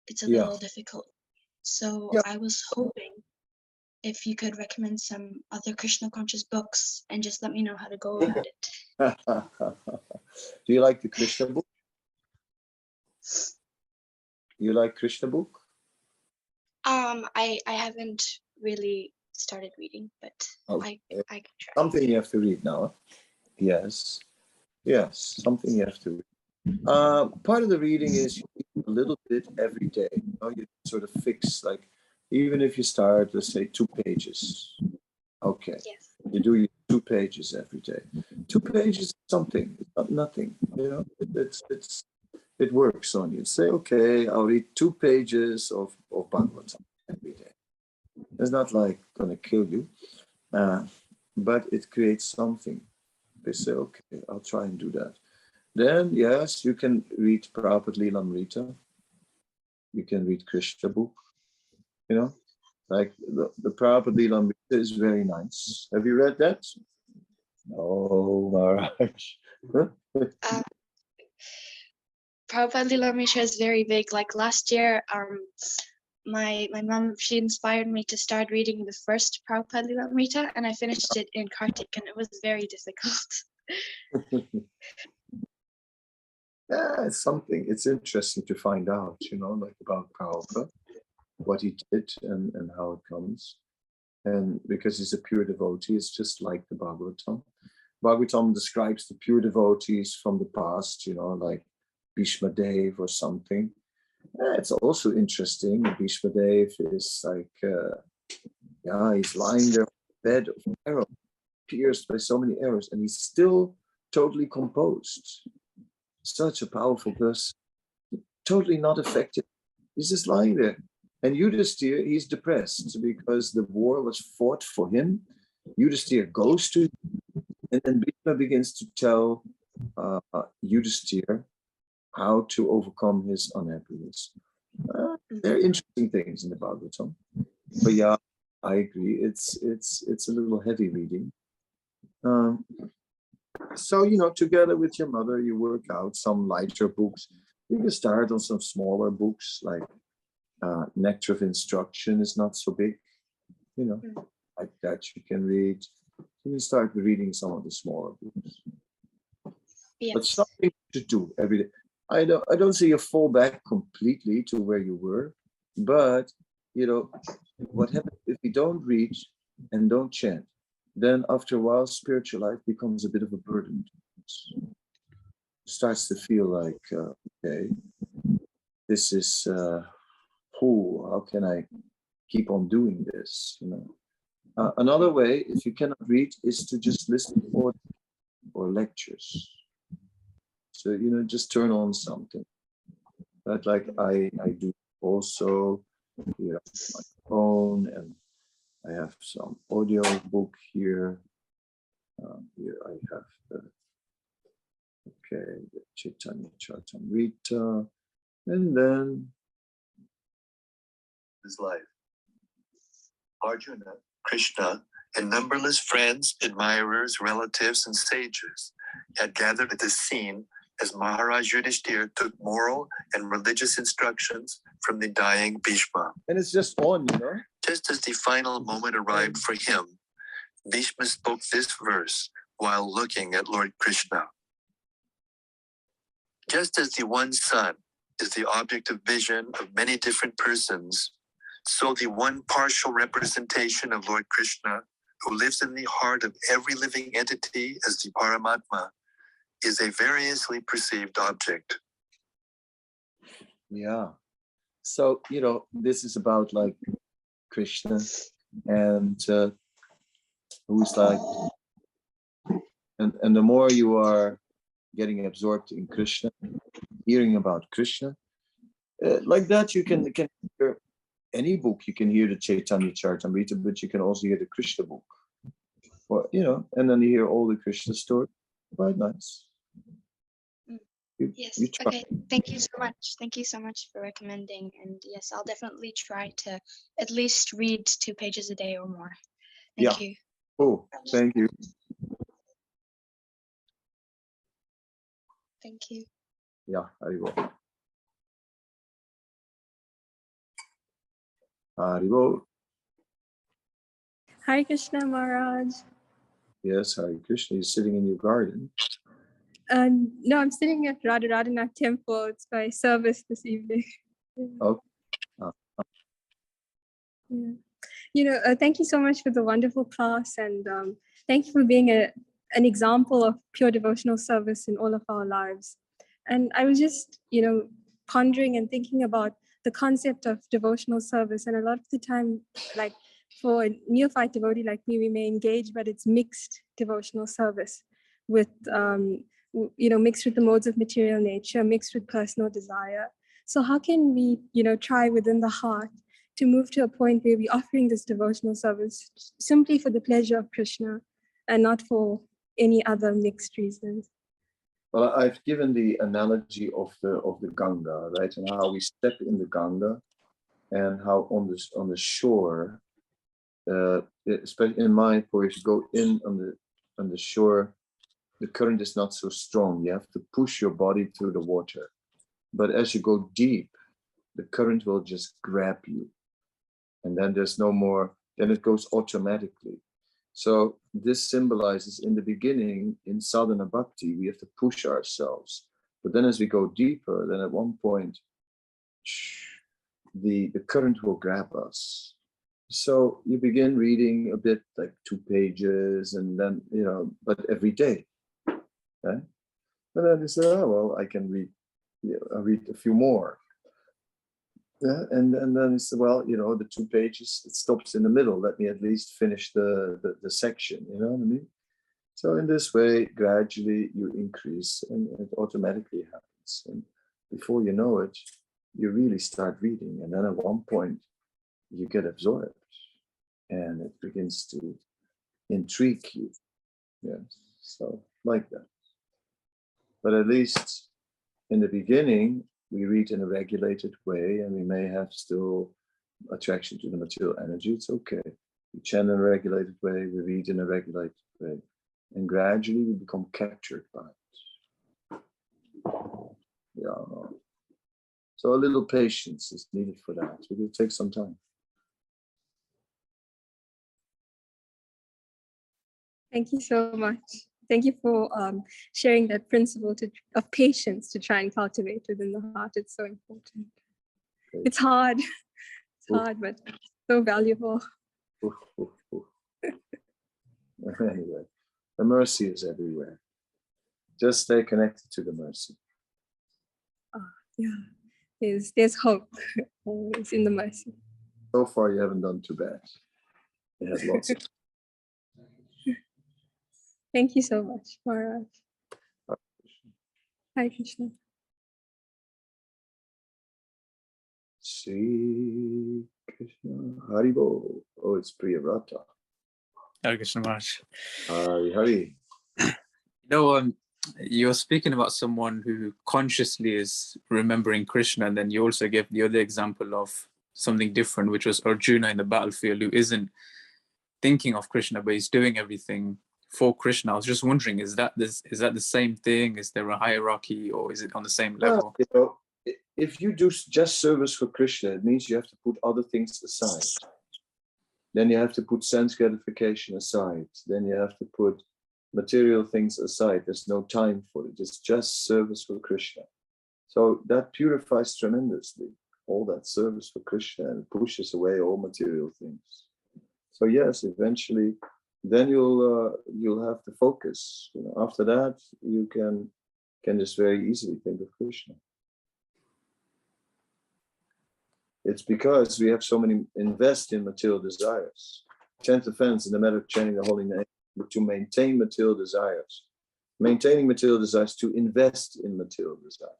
It's a Yeah. little difficult. So Yeah. I was hoping if you could recommend some other Krishna conscious books and just let me know how to go about it. <laughs> Do you like the Krishna book? You like Krishna book? Um, I I haven't really started reading, but I Okay. I can try. Something you have to read now. Yes. Yes, something you have to read. Uh, part of the reading is you read a little bit every day. You, know, you sort of fix like even if you start, let's say two pages. Okay. Yes. You do two pages every day. Two pages is something, it's not nothing. You know, it, it's it's it works on you. Say, okay, I'll read two pages of, of Bhagavatam every day. It's not like gonna kill you, uh, but it creates something. They say, okay, I'll try and do that. Then, yes, you can read Prabhupada Lilamrita. You can read Krishna book. You know, like the, the Prabhupada Lilamrita is very nice. Have you read that? No, Maharaj. <laughs> Prabhupada Lilamrita is very big. Like last year, um, my my mom she inspired me to start reading the first Prabhupada Lilamrita, and I finished it in Kartik, and it was very difficult. <laughs> yeah, it's something. It's interesting to find out, you know, like about Prabhupada, what he did and, and how it comes. And because he's a pure devotee, it's just like the Bhagavatam. Bhagavatam describes the pure devotees from the past, you know, like Bhishma Dev or something. It's also interesting. Bhishma Dev is like, uh, yeah, he's lying there bed of arrow, pierced by so many arrows, and he's still totally composed. Such a powerful person, totally not affected. He's just lying there. And Yudhisthira, he's depressed because the war was fought for him. Yudhisthira goes to, and then Bhishma begins to tell uh, Yudhisthira how to overcome his unhappiness. Uh, there are interesting things in the Bhagavatam. But yeah, I agree. It's it's it's a little heavy reading. Um, so you know, together with your mother, you work out some lighter books. You can start on some smaller books like uh, Nectar of Instruction is not so big, you know, Mm. like that you can read. You can start reading some of the smaller books, but something to do every day. I don't, I don't see you fall back completely to where you were, but you know, what happens if you don't read and don't chant? Then after a while, spiritual life becomes a bit of a burden. Starts to feel like, uh, okay, this is uh, who? How can I keep on doing this? You know. Uh, another way, if you cannot read, is to just listen or or lectures. So you know, just turn on something. But like I I do also here my phone and I have some audio book here. Um, here I have the okay the Chaitanya Charitamrita, and then his life. Arjuna, Krishna, and numberless friends, admirers, relatives, and sages had gathered at the scene as Maharaj Yudhishthir took moral and religious instructions from the dying Bhishma. and it's just on, you know. Just as the final moment arrived for him, Bhishma spoke this verse while looking at Lord Krishna. Just as the one sun is the object of vision of many different persons, so the one partial representation of Lord Krishna, who lives in the heart of every living entity as the Paramatma, is a variously perceived object. Yeah. So, you know, this is about like Krishna and uh, who's like, and, and the more you are getting absorbed in Krishna, hearing about Krishna. Uh, like that, you can, can hear any book. You can hear the Chaitanya Charitamrita, but you can also hear the Krishna book. Well, you know, and then you hear all the Krishna stories. Quite nice. Mm. You, Yes. you. Okay. Thank you so much. Thank you so much for recommending. And yes, I'll definitely try to at least read two pages a day or more. Thank you. Oh, thank you. Thank you. Yeah, Haribol. Haribol. Hare Krishna Maharaj. Yes, Hare Krishna. You're sitting in your garden. Uh, no, I'm sitting at Radha Radhanath Temple. It's my service this evening. Oh, uh, Yeah. You know, uh, thank you so much for the wonderful class and um, thank you for being a, an example of pure devotional service in all of our lives. And I was just, you know, pondering and thinking about the concept of devotional service. And a lot of the time, like for a neophyte devotee like me, we may engage, but it's mixed devotional service with, um, you know, mixed with the modes of material nature, mixed with personal desire. So how can we, you know, try within the heart to move to a point where we're offering this devotional service simply for the pleasure of Krishna and not for any other mixed reasons? Well, I've given the analogy of the of the Ganga, right, and how we step in the Ganga, and how on the on the shore, uh, especially in my for you go in on the on the shore, the current is not so strong. You have to push your body through the water, but as you go deep, the current will just grab you, and then there's no more. Then it goes automatically. So this symbolizes in the beginning in sadhana bhakti, we have to push ourselves. But then as we go deeper, then at one point, the, the current will grab us. So you begin reading a bit like two pages and then, you know, but every day. Okay? And then you say, oh, well, I can read, I read a few more. Yeah, and, and then it's well, you know, the two pages, it stops in the middle. Let me at least finish the, the, the section, you know what I mean? So in this way, gradually you increase and it automatically happens. And before you know it, you really start reading. And then at one point, you get absorbed and it begins to intrigue you. Yeah, so like that. But at least in the beginning, we read in a regulated way and we may have still attraction to the material energy. It's okay. We chant in a regulated way, we read in a regulated way, and gradually we become captured by it. Yeah. So a little patience is needed for that. It will take some time. Thank you so much. Thank you for um, sharing that principle to, of patience to try and cultivate within the heart. It's so important. It's hard. It's hard, but so valuable. <laughs> Anyway, the mercy is everywhere. Just stay connected to the mercy. Ah, yeah, there's, there's hope <laughs> always in the mercy. So far, you haven't done too bad. It has lots of Thank you so much, Maharaj. Hare Krishna. Sri Krishna Haribol. Oh, it's Priyavrata. Hare Krishna Maharaj. Hari Hari. You know, um, you're speaking about someone who consciously is remembering Krishna, and then you also gave the other example of something different, which was Arjuna in the battlefield, who isn't thinking of Krishna, but he's doing everything for Krishna. I was just wondering, is that this is that the same thing? Is there a hierarchy, or is it on the same Well, level? you know, if you do just service for Krishna, it means you have to put other things aside. Then you have to put sense gratification aside. Then you have to put material things aside. There's no time for it. It's just service for Krishna. So that purifies tremendously all that service for Krishna and pushes away all material things. So yes, eventually, then you'll uh, you'll have to focus. You know, after that, you can can just very easily think of Krishna. It's because we have so many invest in material desires. Tenth offense in the matter of chanting the holy name to maintain material desires. maintaining material desires to invest in material desires.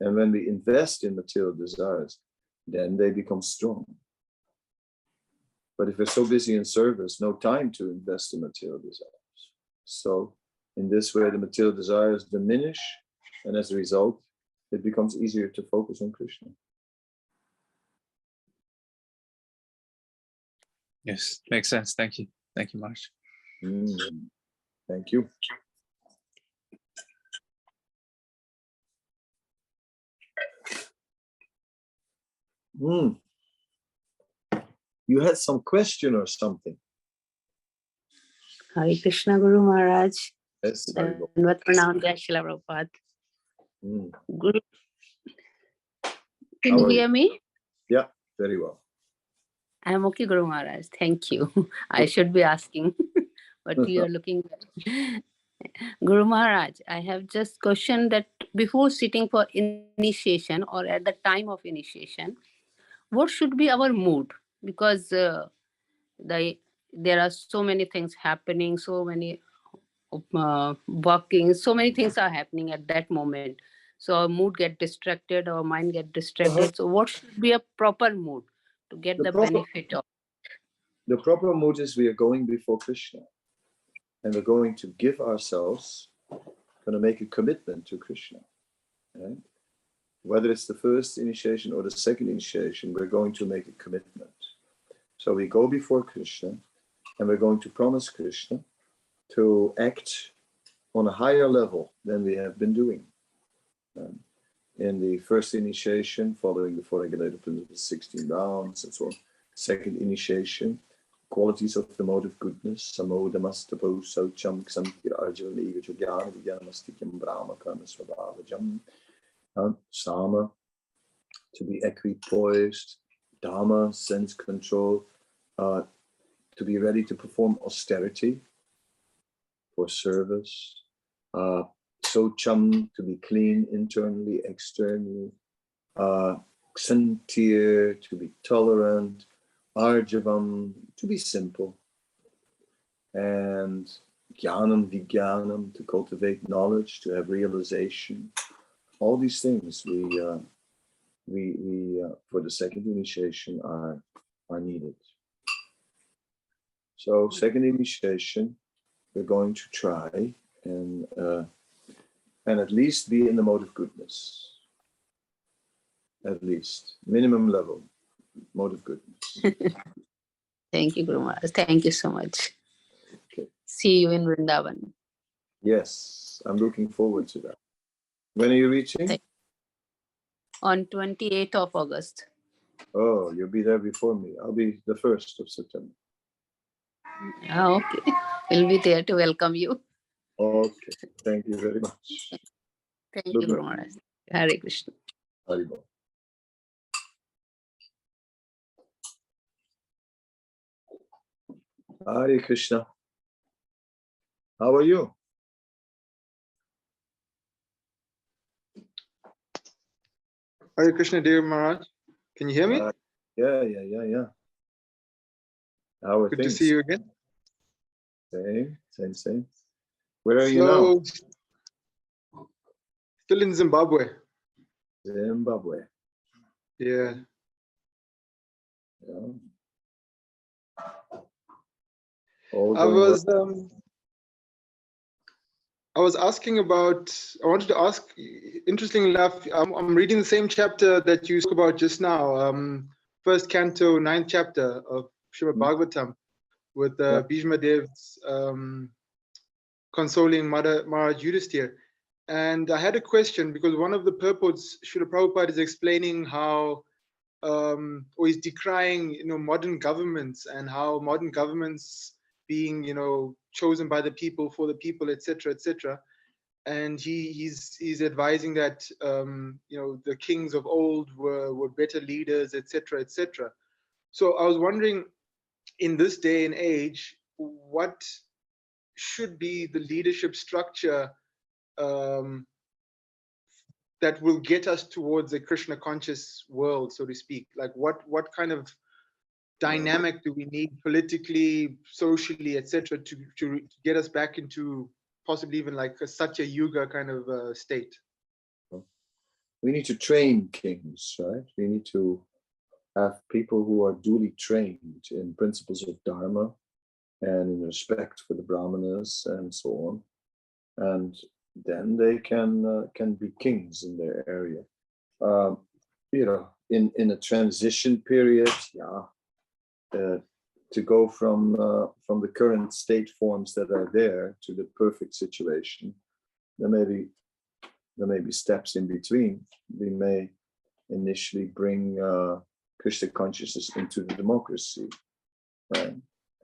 And when we invest in material desires, then they become strong. But if we're so busy in service, no time to invest in material desires. So in this way, the material desires diminish, and as a result, it becomes easier to focus on Krishna. Yes, makes sense. Thank you. Thank you, Maharaj. Mm, Thank you. Hmm. You had some question or something? Hare Krishna Guru Maharaj, Yes. Dandavat Pranam Jai Srila Prabhupada. Hmm, Guru. Can you you? hear me? Yeah, very well. I'm okay, Guru Maharaj. Thank you. <laughs> I should be asking, <laughs> but you are <laughs> looking. well. Guru Maharaj, I have just questioned that before sitting for initiation or at the time of initiation, what should be our mood? Because uh, the there are so many things happening, so many uh, working, so many things are happening at that moment. So our mood get distracted, our mind get distracted. So what should be a proper mood to get The the, proper- benefit of? The proper mood is we are going before Krishna and we're going to give ourselves, going to make a commitment to Krishna. Right? Whether it's the first initiation or the second initiation, we're going to make a commitment. So we go before Krishna and we're going to promise Krishna to act on a higher level than we have been doing. Um, in the first initiation, following the four regulated principles, 16 rounds and so on. Second initiation, qualities of the mode of goodness, samodamastapo saucham ksamkir arjuna jnana vijnanamastikam brahma karma svabhavajam. Uh, Sama, to be equipoised, dama, sense control, uh, to be ready to perform austerity for service, uh, Socham, to be clean internally, externally, uh, Ksantir, to be tolerant, Arjavam, to be simple, and Jnanam, Vijnanam, to cultivate knowledge, to have realization. All these things we, uh, we, we uh, for the second initiation are, are needed. So second initiation, we're going to try and uh, and at least be in the mode of goodness. At least minimum level mode of goodness. <laughs> Thank you, Guru Maharaj. Thank you so much. Okay. See you in Vrindavan yes, I'm looking forward to that. When are you reaching? On 28th of August. Oh, you'll be there before me. I'll be the first of September. Ah, okay. <laughs> We'll be there to welcome you. Okay, thank you very much. Thank Good you, Guru night. Maharaj. Hare Krishna. Haribol. Hare Krishna. How are you? Hare Krishna, dear Maharaj. Can you hear me? Uh, Yeah, yeah, yeah, yeah. How are Good to things? see you again. Same, same, same. Where are you now? So, still in Zimbabwe. Zimbabwe. Yeah. Yeah. All I going well? was um, I was asking about. I wanted to ask. interesting enough, I'm, I'm reading the same chapter that you spoke about just now. Um, first canto, ninth chapter of Srimad Mm. Bhagavatam, with uh, Bhishma Dev's um, consoling Mother Maharaj Yudhisthira. And I had a question because one of the purports, Srila Prabhupada is explaining how, um, or he's decrying, you know, modern governments and how modern governments being, you know, chosen by the people for the people, etc., etc. And he he's he's advising that, um, you know, the kings of old were were better leaders, etc., etc. So I was wondering, in this day and age, what should be the leadership structure um, that will get us towards a Krishna conscious world, so to speak? Like what what kind of dynamic do we need politically, socially, etc., to, to get us back into possibly even like Satya Yuga kind of uh, state? we need to train kings, right? We need to have people who are duly trained in principles of dharma and in respect for the brahmanas and so on, and then they can uh, can be kings in their area. Um, you know, in in a transition period, yeah, uh, to go from uh, from the current state forms that are there to the perfect situation, there may be there may be steps in between. We may initially bring Krishna consciousness into the democracy, right?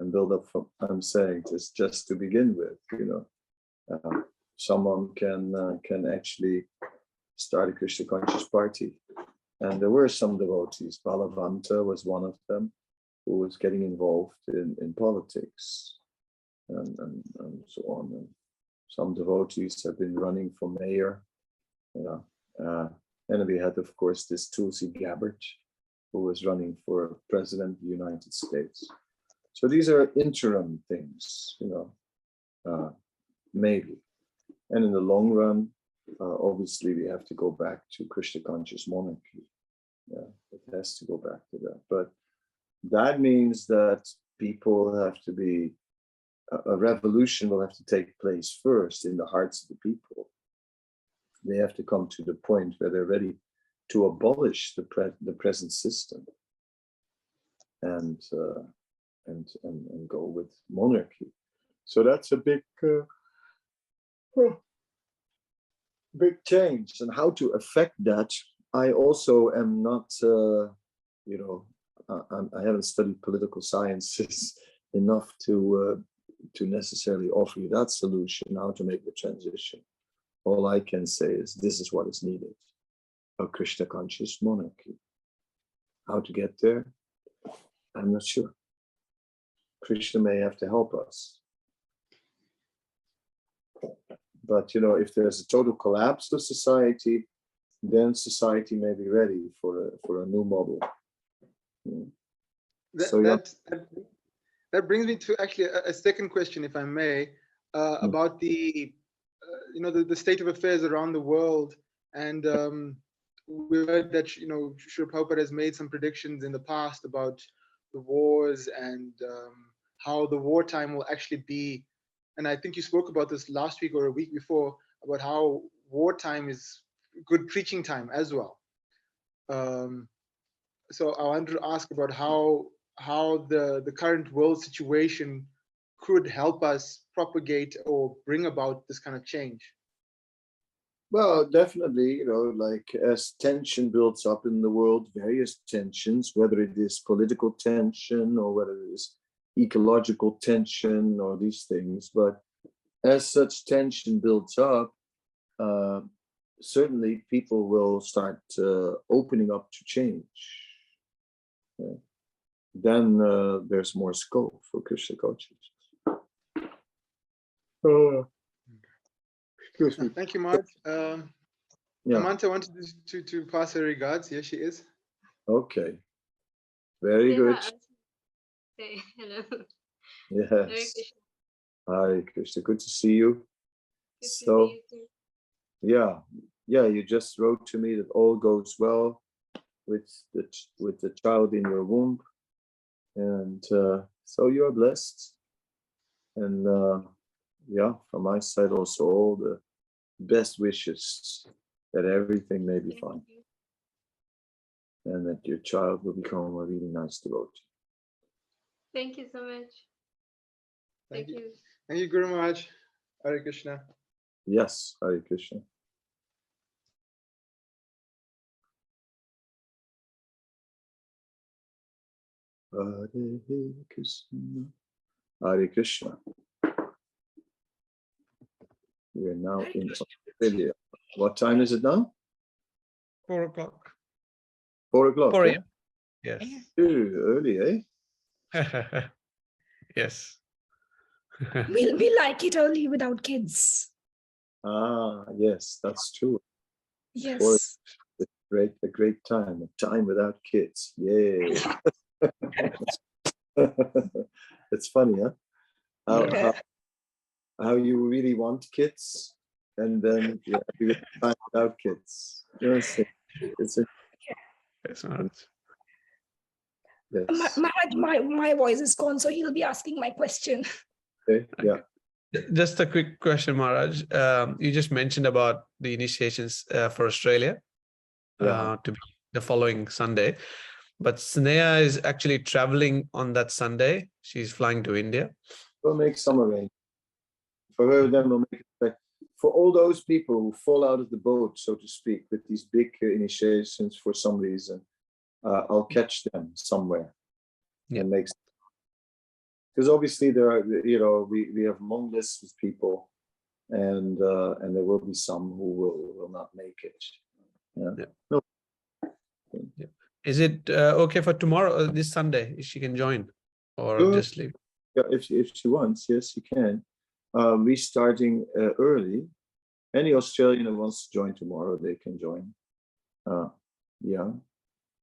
And build up from, I'm saying just, just to begin with, you know, uh, someone can, uh, can actually start a Krishna conscious party. And there were some devotees, Balavanta was one of them, who was getting involved in, in politics and, and, and so on. And some devotees have been running for mayor yeah. Uh, and we had, of course, this Tulsi Gabbard, who was running for president of the United States. So these are interim things, you know, uh, maybe. And in the long run, uh, obviously, we have to go back to Krishna conscious monarchy. Yeah, it has to go back to that. But that means that people have to be, a, a revolution will have to take place first in the hearts of the people they have to come to the point where they're ready to abolish the pre- the present system and uh, and, and and go with monarchy. So that's a big uh, big change. And how to affect that, I also am not, uh, you know, I, I haven't studied political sciences <laughs> enough to uh, to necessarily offer you that solution. How to make the transition all I can say is this is what is needed a Krishna conscious monarchy. How to get there? I'm not sure. Krishna may have to help us. But you know, if there's a total collapse of society, then society may be ready for a, for a new model. Hmm. That, So, yeah. that, that, that brings me to actually a, a second question, if I may, uh, Mm. about the, uh, you know, the, the state of affairs around the world. And um, we heard that, you know, Sri Prabhupada has made some predictions in the past about the wars and um, how the wartime will actually be. And I think you spoke about this last week or a week before about how wartime is good preaching time as well. Um, so I wanted to ask about how how the the current world situation could help us propagate or bring about this kind of change. Well, definitely, you know, like as tension builds up in the world, various tensions, whether it is political tension or whether it is ecological tension or these things, but as such tension builds up, uh, certainly people will start uh, opening up to change. Yeah. Then uh, there's more scope for Krishna consciousness. Excuse me. Thank you, Mark. Um, Yeah. Amanta wanted to, to to pass her regards. Here she is. Okay. Very Yeah, good. I was- Say hello. Hare Yes. Krishna. Hi, Krishna. Good to see you. Good to see So, you too. yeah, yeah, you just wrote to me that all goes well with the with the child in your womb. And uh, so you're blessed. And uh, yeah, from my side also all the best wishes that everything may be Thank fine you. and that your child will become a really nice devotee. Thank you so much. Thank Thank you. you. Thank you, Guru Maharaj. Hare Krishna. Yes, Hare Krishna. Hare Krishna. Hare Krishna. We are now in Australia. What time is it now? Four o'clock. Four o'clock. Four yeah? a.m. Yes. Ooh, early, eh? <laughs> yes. We, we like it only without kids. Ah, yes, that's true. Yes. A great, a great time, a time without kids. Yay. <laughs> <laughs> It's funny, huh? How, Yeah. how, how you really want kids and then yeah, you find out kids. You know, it's, it's a, Yes, Maharaj. yes. My, Maharaj, my, my voice is gone, so he'll be asking my question. Okay, yeah. Just a quick question, Maharaj. Um, you just mentioned about the initiations uh, for Australia Yeah. uh, to be the following Sunday, but Sneha is actually traveling on that Sunday. She's flying to India. We'll make some arrangement. For then we'll make it back. For all those people who fall out of the boat, so to speak, with these big uh, initiations for some reason, uh, I'll catch them somewhere. Yeah. And makes. Because obviously there are, you know, we, we have long lists of people and, uh, and there will be some who will, will not make it. Yeah. Yeah. No, Is it uh, okay for tomorrow, uh, this Sunday? If she can join or Sure. just leave? Yeah, if, she- if she wants, yes, you can. Uh, we starting uh, early. Any Australian who wants to join tomorrow, they can join. Uh, yeah.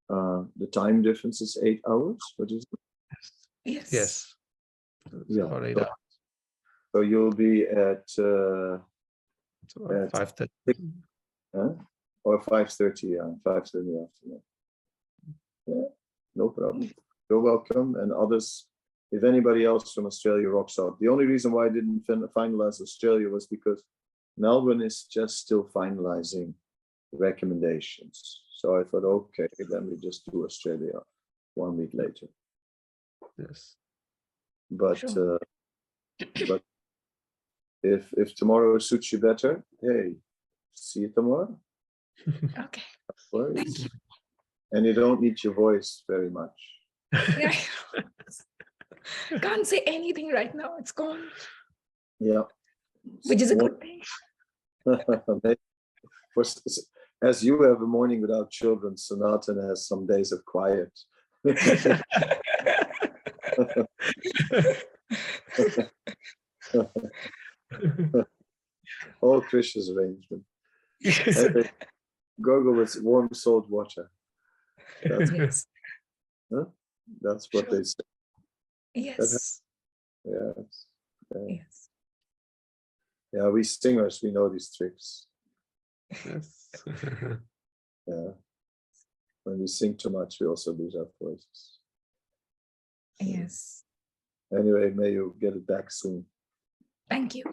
Uh, the time difference is eight hours. What is it? Yes. Yes. Yeah. Or eight so- hours, So you'll be at uh, so about at five thirty. huh? or five thirty. Yeah, five thirty afternoon. Yeah, no problem. You're welcome, and others. If anybody else from Australia rocks out, the only reason why I didn't fin- finalize Australia was because Melbourne is just still finalizing recommendations. So I thought, okay, then we just do Australia one week later. Yes. But Sure. uh, but if if tomorrow suits you better, hey, see you tomorrow. <laughs> Okay. No worries. And you don't need your voice very much. <laughs> Yeah. Can't say anything right now. It's gone, Yeah. which is a good thing. Maybe <laughs> For s- s- as you have a morning without children, Sanatan has some days of quiet. <laughs> All Krishna's arrangement. <laughs> Anyway, Gargle with warm salt water. That's, Yes. huh? That's what Sure. they say. Yes. Yes. Yeah. Yes. yeah, we singers, we know these tricks. Yes. <laughs> Yeah. When we sing too much, we also lose our voices. Yes. Anyway, may you get it back soon. Thank you.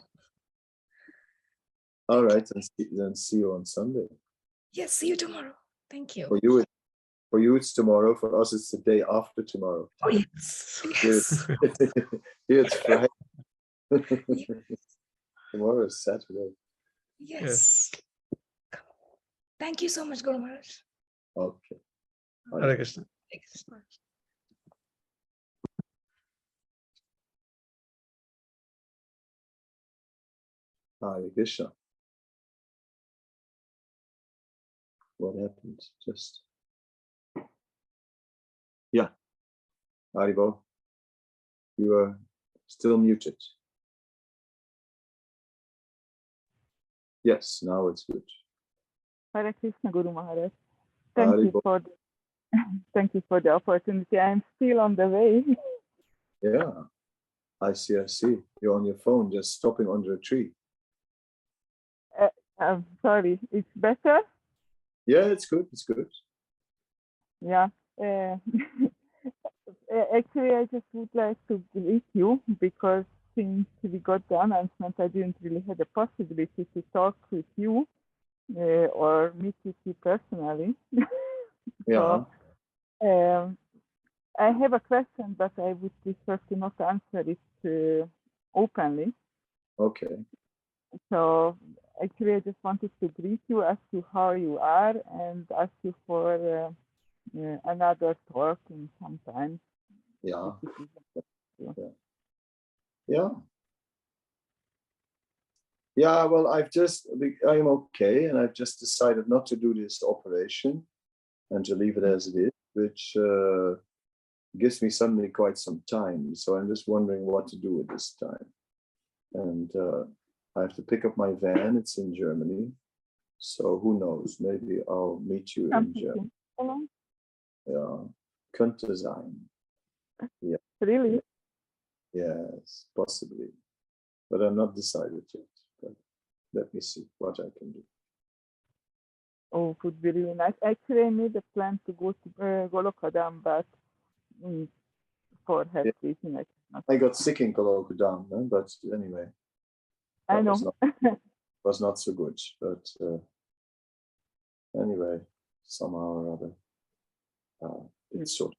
All right, and see, then see you on Sunday. Yes. See you tomorrow. Thank you. For you, it- for you it's tomorrow. For us, it's the day after tomorrow. Oh, yes. Here Yes. it's, <laughs> here it's <laughs> Friday. <laughs> tomorrow is Saturday. Yes. Thank you so much, Guru Maharaj. Okay. Hare Krishna. Thank you so much. Hare Krishna. What happened? Just. Yeah. Haribol. You are still muted. Yes, now it's good. Hare Krishna Guru Maharaj. Thank you for the, <laughs> thank you for the opportunity. I'm still on the way. Yeah. I see, I see. You're on your phone, just stopping under a tree. Uh, I'm sorry. It's better. Yeah, it's good. It's good. Yeah. Uh, uh, <laughs> actually, I just would like to greet you because since we got the announcement, I didn't really have the possibility to talk with you uh, or meet with you personally. <laughs> Yeah. Um, I have a question, but I would prefer to not answer it uh, openly. Okay. So actually, I just wanted to greet you, ask you how you are, and ask you for uh, another talking sometimes. Yeah. if it is Yeah. Yeah. Yeah, well, I've just, I'm okay, and I've just decided not to do this operation and to leave it as it is, which uh, gives me suddenly quite some time. So I'm just wondering what to do with this time. And uh, I have to pick up my van, it's in Germany. So who knows, maybe I'll meet you in Germany. Ja, könnte sein. Yeah. Really? Yes, possibly. But I'm not decided yet. But let me see what I can do. Oh, it would be really nice. Actually, I made a plan to go to uh, Goloka Dham, but mm, for health Yeah. reason, I cannot. I got sick in Goloka Dham, eh, but anyway. I know. Was not, was not so good, but uh, anyway, somehow or other, uh, it's sort.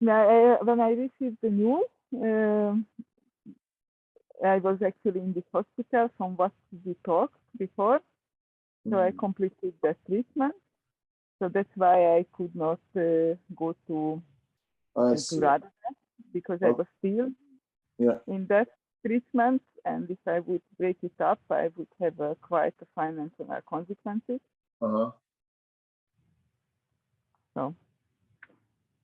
Now, I, when I received the news, um, I was actually in this hospital from what we talked before. So I Mm. completed the treatment. So that's why I could not uh, go to, I uh, to. Radha because I Oh. was still Yeah. in that treatment. And if I would break it up, I would have uh, quite a financial consequences. Uh-huh. So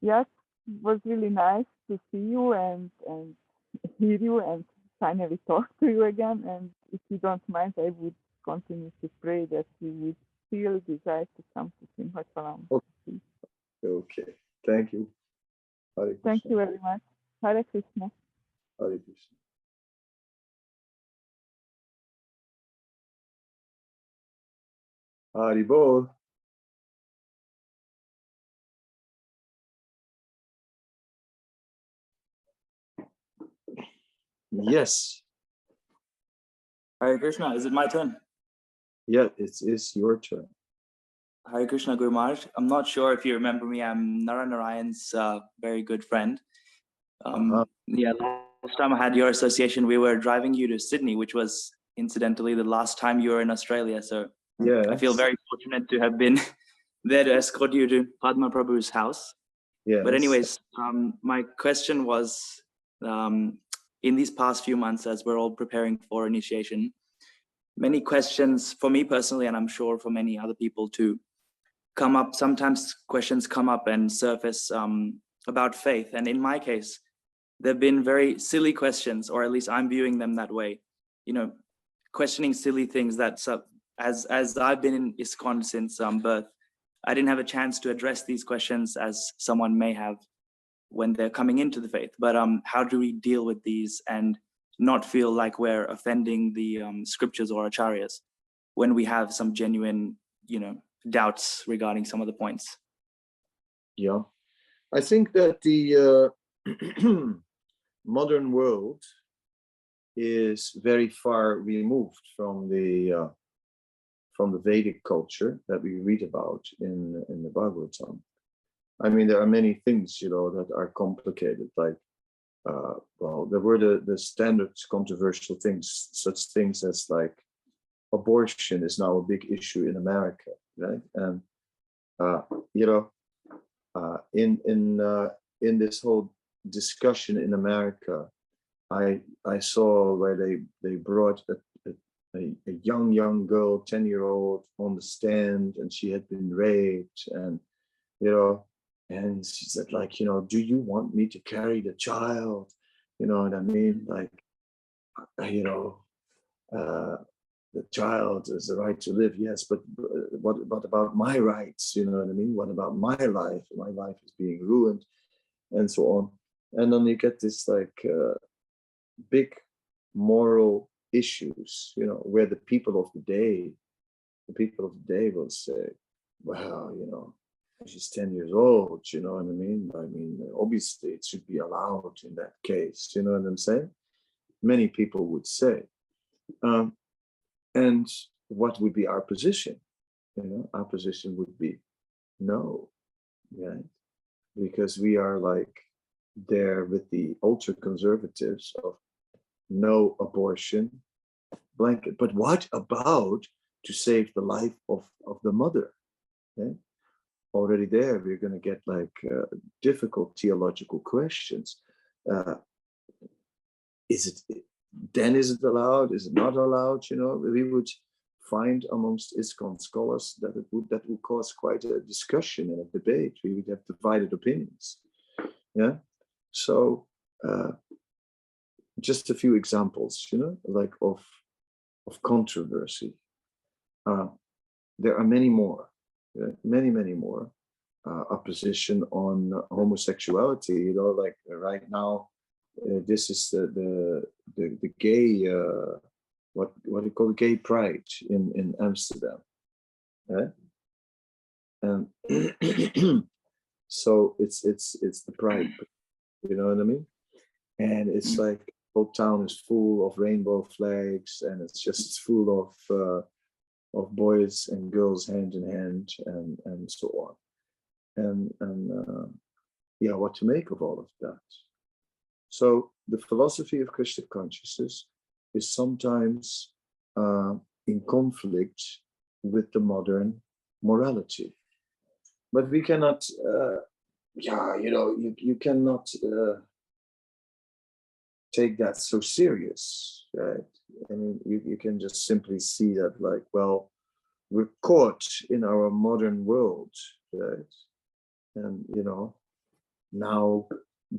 yes, it was really nice to see you and and <laughs> hear you and finally talk to you again. And if you don't mind, I would continue to pray that you would still desire to come to Simhachalam. Okay. Okay. Thank you. Thank you very much. Hare Krishna. Hare Krishna. Haribol. Yes. Hare Krishna, is it my turn? Yeah, it is it's your turn. Hare Krishna Guru Maharaj. I'm not sure if you remember me. I'm Nara Narayan's uh, very good friend. Um, Uh-huh. Yeah, last time I had your association, we were driving you to Sydney, which was incidentally the last time you were in Australia. So Yeah. I feel very fortunate to have been <laughs> there to escort you to Padma Prabhu's house. Yeah. But anyways, um, my question was, um, in these past few months, as we're all preparing for initiation, many questions for me personally, and I'm sure for many other people too, come up. Sometimes questions come up and surface um, about faith, and in my case, they've been very silly questions, or at least I'm viewing them that way. You know, questioning silly things that, as as I've been in ISKCON since um, birth, I didn't have a chance to address these questions as someone may have when they're coming into the faith. But um, how do we deal with these and not feel like we're offending the um, scriptures or acharyas when we have some genuine, you know, doubts regarding some of the points? Yeah, I think that the uh, <clears throat> modern world is very far removed from the uh, from the Vedic culture that we read about in in the Bhagavatam. I mean, there are many things, you know, that are complicated. Like, uh, well, there were the the standard controversial things, such things as like abortion is now a big issue in America, right? And uh, you know, uh, in in uh, in this whole discussion in America, I I saw where they they brought a, a, a young young girl, ten year old, on the stand, and she had been raped, and you know, and she said like, you know, do you want me to carry the child? You know what I mean? Like, uh, you know, uh, the child has the right to live, yes, but uh, what what about my rights? You know what I mean? What about my life? My life is being ruined, and so on. And then you get this like uh, big moral issues, you know, where the people of the day, the people of the day will say, well, you know, she's 10 years old, you know what I mean? I mean, obviously it should be allowed in that case, you know what I'm saying? Many people would say. Um, and what would be our position? You know, our position would be no, right? Because we are like there with the ultra conservatives of no abortion blanket. But what about to save the life of, of the mother? Okay? Already there, we're going to get like uh, difficult theological questions. Uh, is it then is it allowed? Is it not allowed? You know, we would find amongst ISKCON scholars that it would that would cause quite a discussion and a debate. We would have divided opinions. Yeah. So uh, just a few examples, you know, like of of controversy. Uh, there are many more, many, many more. uh, a position on homosexuality. You know, like uh, right now, uh, this is the the the, the gay uh, what what do you call it, gay pride in in Amsterdam, right? And <clears throat> so it's it's it's the pride, you know what I mean? And it's like whole town is full of rainbow flags, and it's just <laughs> full of uh, of boys and girls hand in hand, and and so on. And and uh, yeah, what to make of all of that? So the philosophy of Krishna consciousness is sometimes uh, in conflict with the modern morality. But we cannot, uh, yeah, you know, you, you cannot uh, take that so serious, right? I mean, you, you can just simply see that, like, well, we're caught in our modern world, right? And, you know, now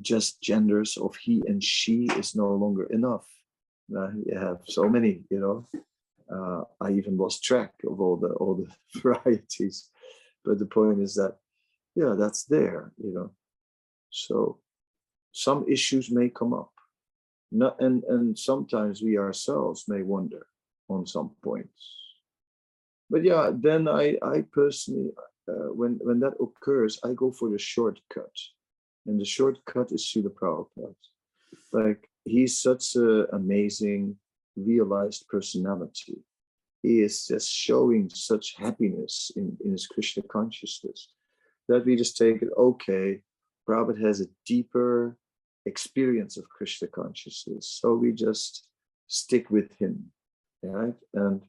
just genders of he and she is no longer enough. Uh, you have so many, you know. Uh, I even lost track of all the all the <laughs> varieties, but the point is that, yeah, that's there, you know. So some issues may come up, not and and sometimes we ourselves may wonder on some points. But yeah, then I I personally, uh, when when that occurs, I go for the shortcut and the shortcut is Srila Prabhupada. Like he's such an amazing, realized personality. He is just showing such happiness in, in his Krishna consciousness that we just take it, okay, Prabhupada has a deeper experience of Krishna consciousness. So we just stick with him, right? And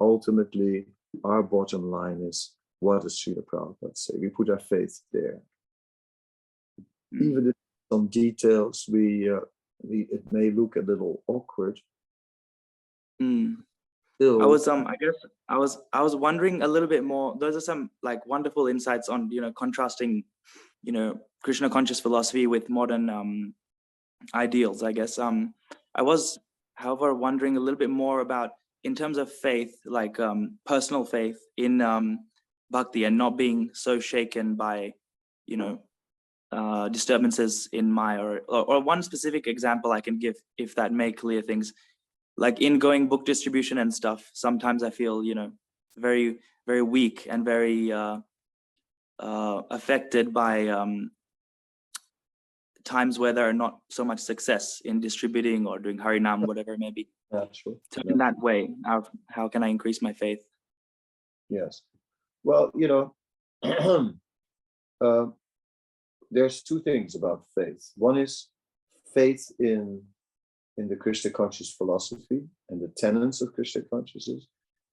ultimately, our bottom line is what does Srila Prabhupada say? We put our faith there even if some details we uh, we it may look a little awkward. Mm. Still, I was um I guess I was I was wondering a little bit more. Those are some like wonderful insights on you know contrasting, you know, Krishna conscious philosophy with modern um ideals. I guess um I was, however, wondering a little bit more about in terms of faith, like um personal faith in um bhakti and not being so shaken by, you know, uh, disturbances in my or, or or one specific example I can give if that may clear things. Like in going book distribution and stuff, sometimes I feel you know very very weak and very uh, uh, affected by um, times where there are not so much success in distributing or doing harinam, whatever it may be. Yeah, sure. So in that way, how how can I increase my faith? Yes. Well, you know, <clears throat> uh, there's two things about faith. One is faith in in the Krishna conscious philosophy and the tenets of Krishna consciousness,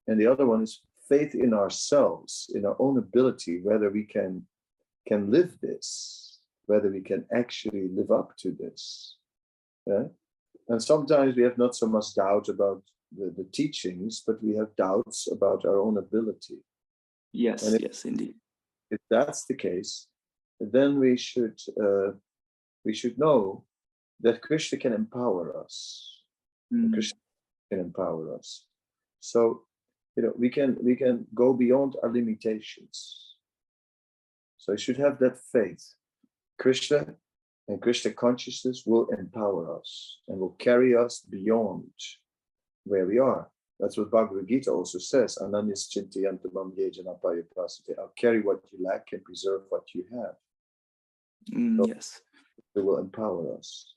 and the other one is faith in ourselves, in our own ability, whether we can can live this, whether we can actually live up to this. Yeah? And sometimes we have not so much doubt about the, the teachings, but we have doubts about our own ability. Yes, if- yes, indeed. If that's the case, then we should uh, we should know that Krishna can empower us. Mm. Krishna can empower us. So you know we can we can go beyond our limitations. So you should have that faith. Krishna and Krishna consciousness will empower us and will carry us beyond where we are. That's what Bhagavad Gita also says. Ananyas chintayantamam yejana payapasate. I'll carry what you lack and preserve what you have. Mm, So- yes. It will empower us.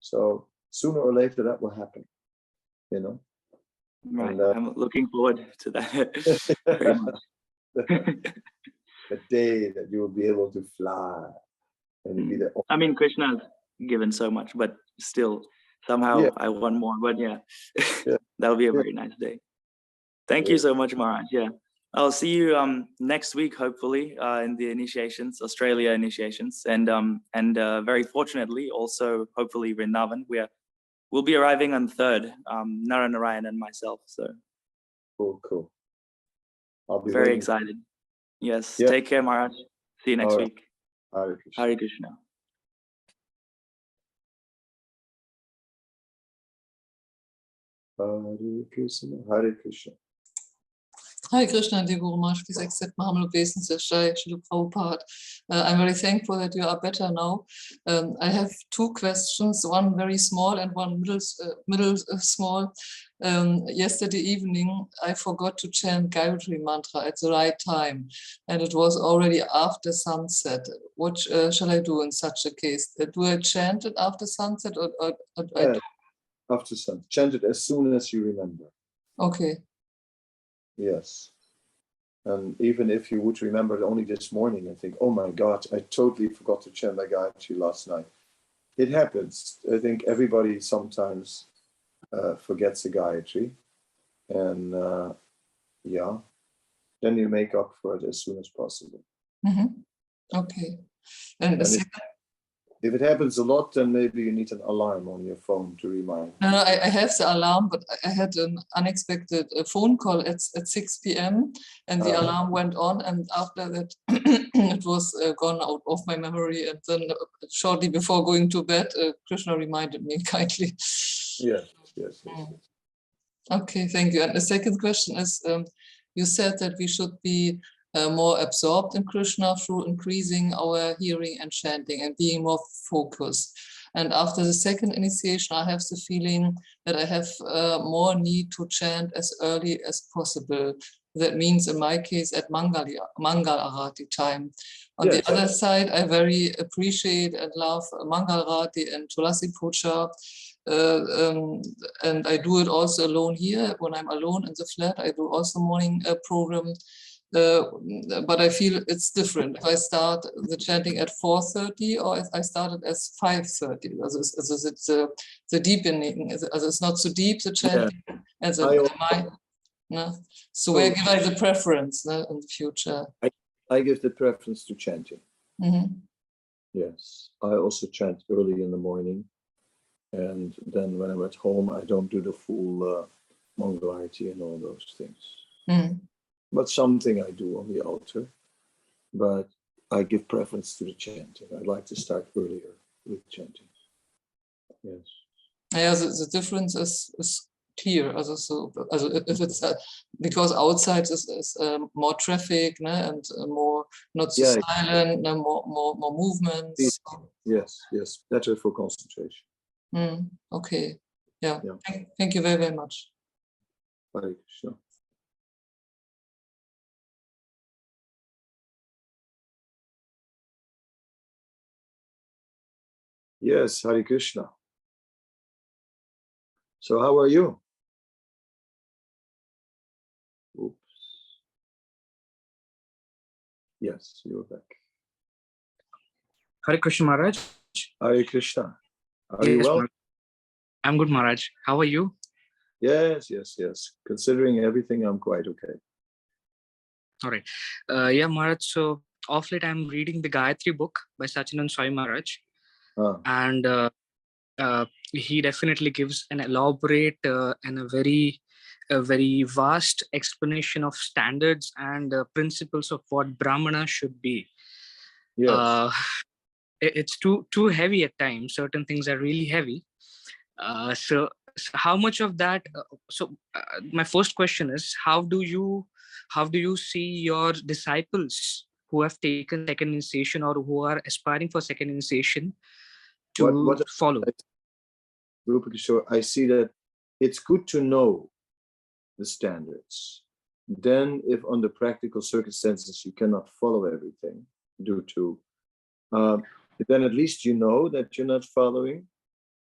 So sooner or later that will happen. You know? Right. And, uh, I'm looking forward to that <laughs> very <laughs> much. the day that you will be able to fly and be the I mean, Krishna has given so much, but still, somehow Yeah. I want more. But yeah, Yeah. <laughs> that'll be a Yeah. very nice day. Thank Yeah. you so much, Maharaj. Yeah, I'll see you um next week, hopefully, uh, in the initiations, Australia initiations, and um and uh, very fortunately, also hopefully Vrindavan. We are we'll be arriving on third, um Naranarayan and myself. So cool, cool. I'll be very waiting. excited. Yes. Yeah. Take care, Maharaj. See you next right. week. Hare Krishna. Hare Krishna. Hare Krishna. Hare Krishna. Hare Krishna, dear Guru Maharaj, please accept my humble obeisance, Jai Srila Prabhupada. Uh, I'm very thankful that you are better now. Um, I have two questions, one very small and one middle, uh, middle uh, small. Um, yesterday evening, I forgot to chant Gayatri mantra at the right time, and it was already after sunset. What uh, shall I do in such a case? Uh, Do I chant it after sunset or, or, or Yeah, don't? After sun, chant it as soon as you remember. Okay. Yes. And even if you would remember only this morning and think, oh my God, I totally forgot to chant my Gayatri last night. It happens. I think everybody sometimes uh, forgets the Gayatri. And uh, yeah, then you make up for it as soon as possible. Mhm. Okay. And the And if, second if it happens a lot, then maybe you need an alarm on your phone to remind. No, no, I, I have the alarm, but I- had an unexpected uh, phone call at, at 6 p.m. and the Ah. alarm went on, and after that, <clears throat> it was uh, gone out of my memory. And then, uh, shortly before going to bed, uh, Krishna reminded me <laughs> kindly. Yes, yes, yes. yes. Okay, thank you. And the second question is um, you said that we should be uh, more absorbed in Krishna through increasing our hearing and chanting and being more focused. And after the second initiation, I have the feeling that I have uh, more need to chant as early as possible. That means in my case at Mangali, Mangal Arati time. On Yes. the other side, I very appreciate and love Mangal Arati and Tulasi Puja. Uh, um, and I do it also alone here when I'm alone in the flat. I do also morning uh, program, uh, but I feel it's different. If I start the chanting at 4:30 or if I started as 5:30, also also it's uh, the deepening. is- Also it's not so deep the chanting, and the, I No? So where give I the preference no, in the future? I, I give the preference to chanting. Mhm. Yes, I also chant early in the morning. And then when I'm at home, I don't do the full uh, Mangalarti and all those things. Mm. But something I do on the altar. But I give preference to the chanting. I'd like to start earlier with chanting. Yes. Yeah, the, the difference is, is clear. Also, so, also if it's uh, because outside is, is um, more traffic ne, and uh, more not so Yeah. silent, no, more more more movements. Yes, yes, yes. Better for concentration. Mm, okay, yeah. Yeah. Thank, thank you very very much. Hare Krishna. Yes, Hare Krishna. So how are you? Oops. Yes, you're back. Hare Krishna Maharaj. Hare Krishna. Are you well? Maharaj. I'm good, Maharaj. How are you? Yes, yes, yes. Considering everything, I'm quite okay. All right. Uh, yeah, Maharaj. So off late, I'm reading the Gayatri book by Sacinandana Swami Maharaj, And uh, uh, he definitely gives an elaborate uh, and a very, a very vast explanation of standards and uh, principles of what Brahmana should be. yes. uh, it- it's too too heavy at times certain things are really heavy uh, so, so how much of that uh, so uh, my first question is how do you how do you see your disciples who have taken second initiation or who are aspiring for second initiation to What- what- follow Rupa Kishore, I see that it's good to know the standards. Then, if under practical circumstances you cannot follow everything due to, um, then at least you know that you're not following,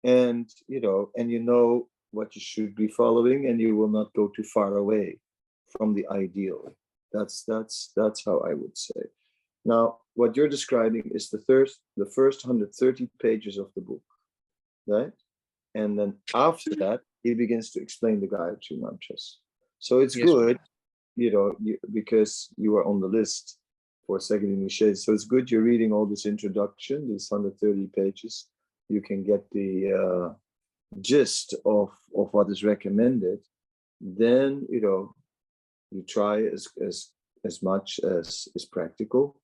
and you know, and you know what you should be following, and you will not go too far away from the ideal. That's that's that's how I would say. Now, what you're describing is the first the first 130 pages of the book, right? and then after that he begins to explain the Gayatri mantras. So it's Yes. good, you know, you, because you are on the list for second initiation. So it's good you're reading all this introduction, these 130 pages. You can get the uh, gist of of what is recommended. Then you know, you try as as as much as is practical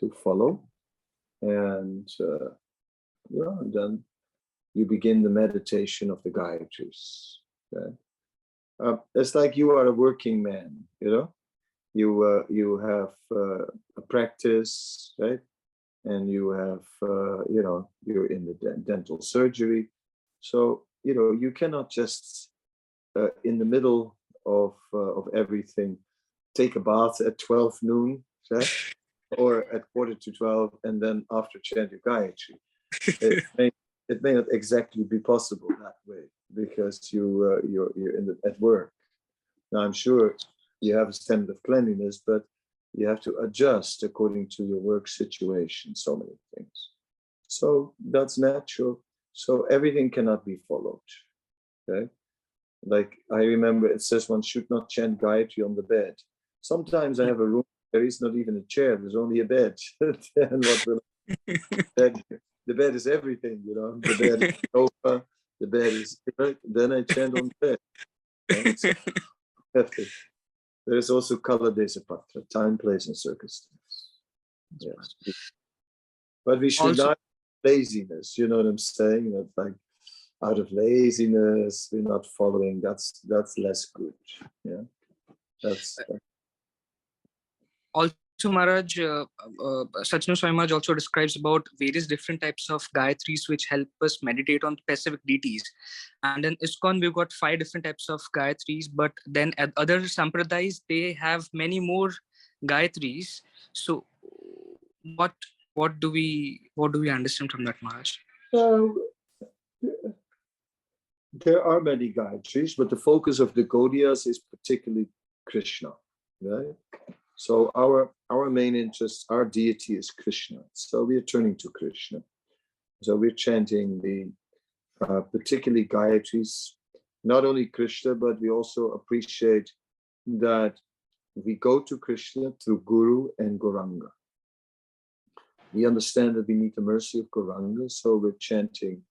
to follow, and uh, yeah, and then you begin the meditation of the Gayatris. Okay? Uh, it's like you are a working man, you know, you uh, you have uh, a practice, right? And you have uh, you know you're in the den- dental surgery, so you know you cannot just uh, in the middle of of everything take a bath at 12 noon right? Or at quarter to 12 and then after chant your Gayatri. It <laughs> may, it may not exactly be possible that way because you uh, you're you're in the, at work. Now I'm sure you have a standard of cleanliness, but you have to adjust according to your work situation. So many things. So that's natural. So everything cannot be followed. Okay. Like I remember it says one should not chant Gayatri on the bed. Sometimes I have a room, there is not even a chair, there's only a bed. <laughs> and what will <laughs> bed, the bed is everything, you know. The bed is <laughs> sofa, the bed is then I chant on the bed. So, there is also kala desa patra, time, place, and circumstance. Yes. But we should Also- not laziness, you know what I'm saying? That like out of laziness, we're not following, that's that's less good. Yeah. That's uh, also Maharaj, uh, uh, Sacinandana Swami Maharaj also describes about various different types of Gayatris which help us meditate on specific deities. And in ISKCON, we've got five different types of Gayatris, but then at other Sampradayas, they have many more Gayatris. So what what do we what do we understand from that, Maharaj? So there are many Gayatris, but the focus of the Gaudiyas is particularly Krishna, right? So our our main interest, our deity is Krishna. So we are turning to Krishna. So we're chanting the uh, particularly Gayatris, not only Krishna, but we also appreciate that we go to Krishna through Guru and Gauranga. We understand that we need the mercy of Gauranga, so we're chanting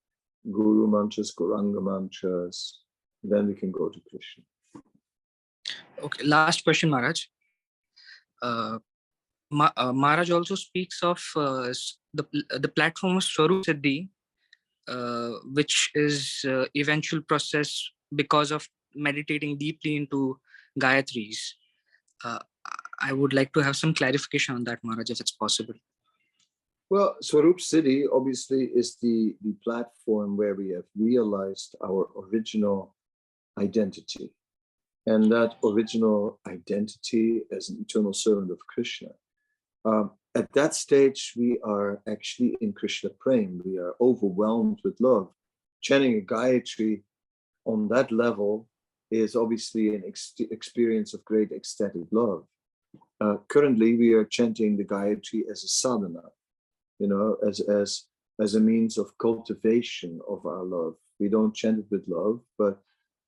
Guru mantras, Gauranga mantras, then we can go to Krishna. Okay, last question, Maharaj. Uh, Ma- uh, Maharaj also speaks of uh, the the platform of Swarup Siddhi, which is eventual process because of meditating deeply into Gayatris. I would like to have some clarification on that, Maharaj, if it's possible. Well, Swarup Siddhi obviously is the, the platform where we have realized our original identity. And that original identity as an eternal servant of Krishna. Um, at that stage, we are actually in Krishna Prem. We are overwhelmed with love. Chanting a Gayatri on that level is obviously an ex- experience of great ecstatic love. Uh, currently, we are chanting the Gayatri as a sadhana you know, as as as a means of cultivation of our love. We don't chant it with love, but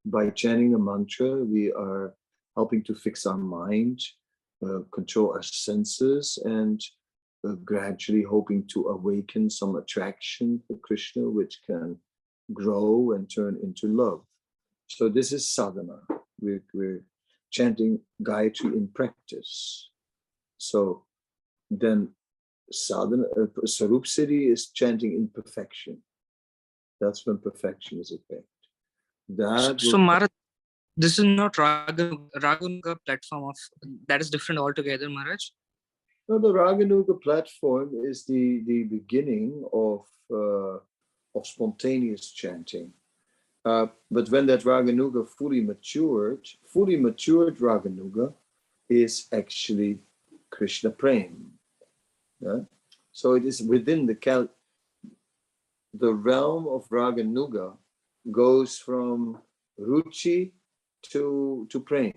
by chanting the mantra, we are helping to fix our mind, uh, control our senses, and uh, gradually hoping to awaken some attraction for Krishna, which can grow and turn into love. So this is sadhana. We're, we're chanting Gayatri in practice. So then sadhana, uh, Swarup Siddhi is chanting in perfection. That's when perfection is attained. That So, Maharaj, this is not Raga, Raganuga platform of that is different altogether, Maharaj. No, the Raganuga platform is the, the beginning of, uh, of spontaneous chanting. Uh, but when that Raganuga fully matured, fully matured Raganuga is actually Krishna Prem. yeah? So it is within the cal- the realm of Raganuga goes from Ruchi to, to Prem,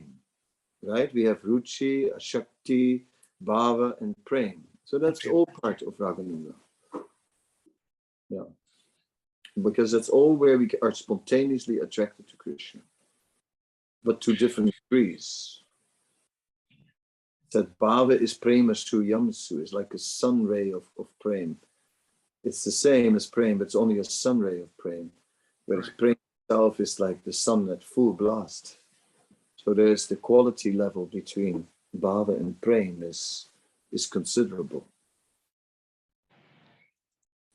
right? We have Ruchi, Shakti, Bhava, and Prem. So that's all part of Raganuga. Yeah. Because that's all where we are spontaneously attracted to Krishna, but to different degrees. That Bhava is Prema Suryamsu, is like a sun ray of, of Prem. It's the same as Prem, but it's only a sun ray of Prem. Whereas Prem itself is like the sun at full blast. So there's the quality level between Bhava and Prem is, is considerable.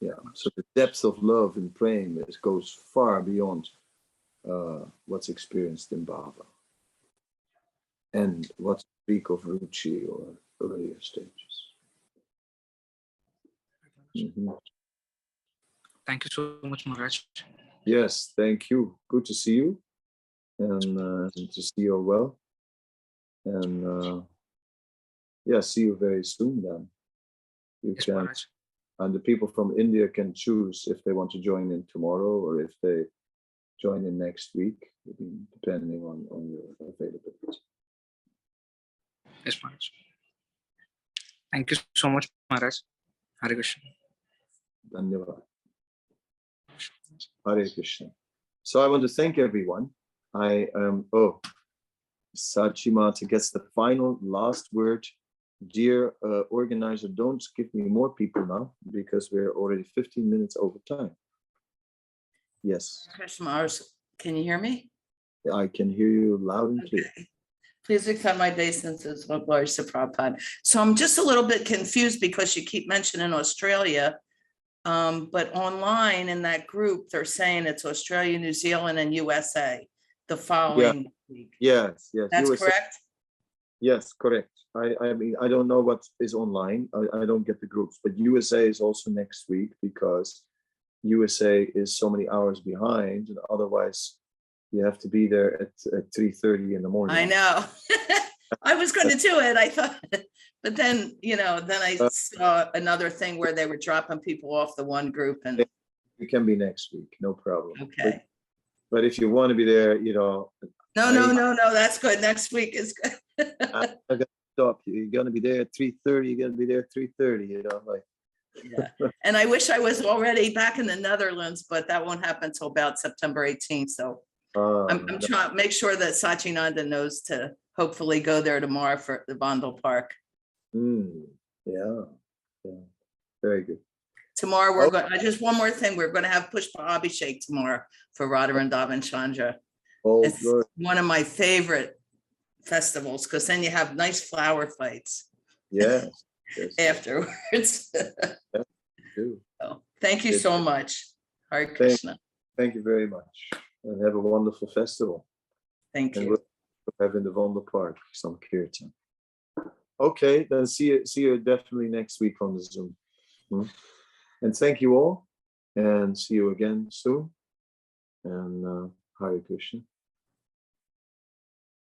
Yeah, so the depth of love in Prem is, goes far beyond uh, what's experienced in Bhava. And what's speak of Ruchi or earlier stages. Mhm. Thank you so much, Maharaj. Yes, thank you. Good to see you. And uh, to see you well. And uh, yeah, see you very soon then. You Yes, can, and the people from India can choose if they want to join in tomorrow or if they join in next week, depending on, on your availability. Yes, Maharaj. Thank you so much, Maharaj. Hare Krishna. Dhanyavad. Hare Krishna. So I want to thank everyone. I um oh Sachimata gets the final last word. Dear uh, organizer, don't give me more people now because we're already 15 minutes over time. Yes, Krishna Mars, can you hear me? I can hear you loud and clear. Please accept my day obeisances, Lord Glory to Prabhupada. So I'm just a little bit confused because you keep mentioning Australia. Um, but online in that group, they're saying it's Australia, New Zealand and USA the following week. Yes, yes. That's USA correct? Yes, correct. I, I mean, I don't know what is online. I, I don't get the groups, but USA is also next week because USA is so many hours behind and otherwise you have to be there at, at three thirty in the morning. I know. <laughs> I was going to do it, I thought, but then, you know, then I Uh, saw another thing where they were dropping people off the one group and, It can be next week, no problem. Okay. But if you want to be there, you know. No, no, no, no, that's good. Next week is good. I, I gotta stop you. You're gonna be there at three thirty, you're gonna be there at three thirty, you know, like. And I wish I was already back in the Netherlands, but that won't happen till about September eighteenth, so uh, I'm, I'm trying, to make sure that Sachinanda knows to hopefully go there tomorrow for the Vondel Park. hmm, yeah, yeah, very good. Tomorrow, we're going, just one more thing, we're gonna have Pushpa Abhishek tomorrow for Radharandava and Chandra. Oh, It's good. one of my favorite festivals, because then you have nice flower fights Yes. <laughs> yes, afterwards. <laughs> do. So, Thank you so much. Hare Thank, Krishna. thank you very much and have a wonderful festival. Thank And you. we'll have in the Park some kirtan. Okay, then see you, see you definitely next week on the Zoom. Hmm. And thank you all and see you again soon. And uh, Hare Krishna.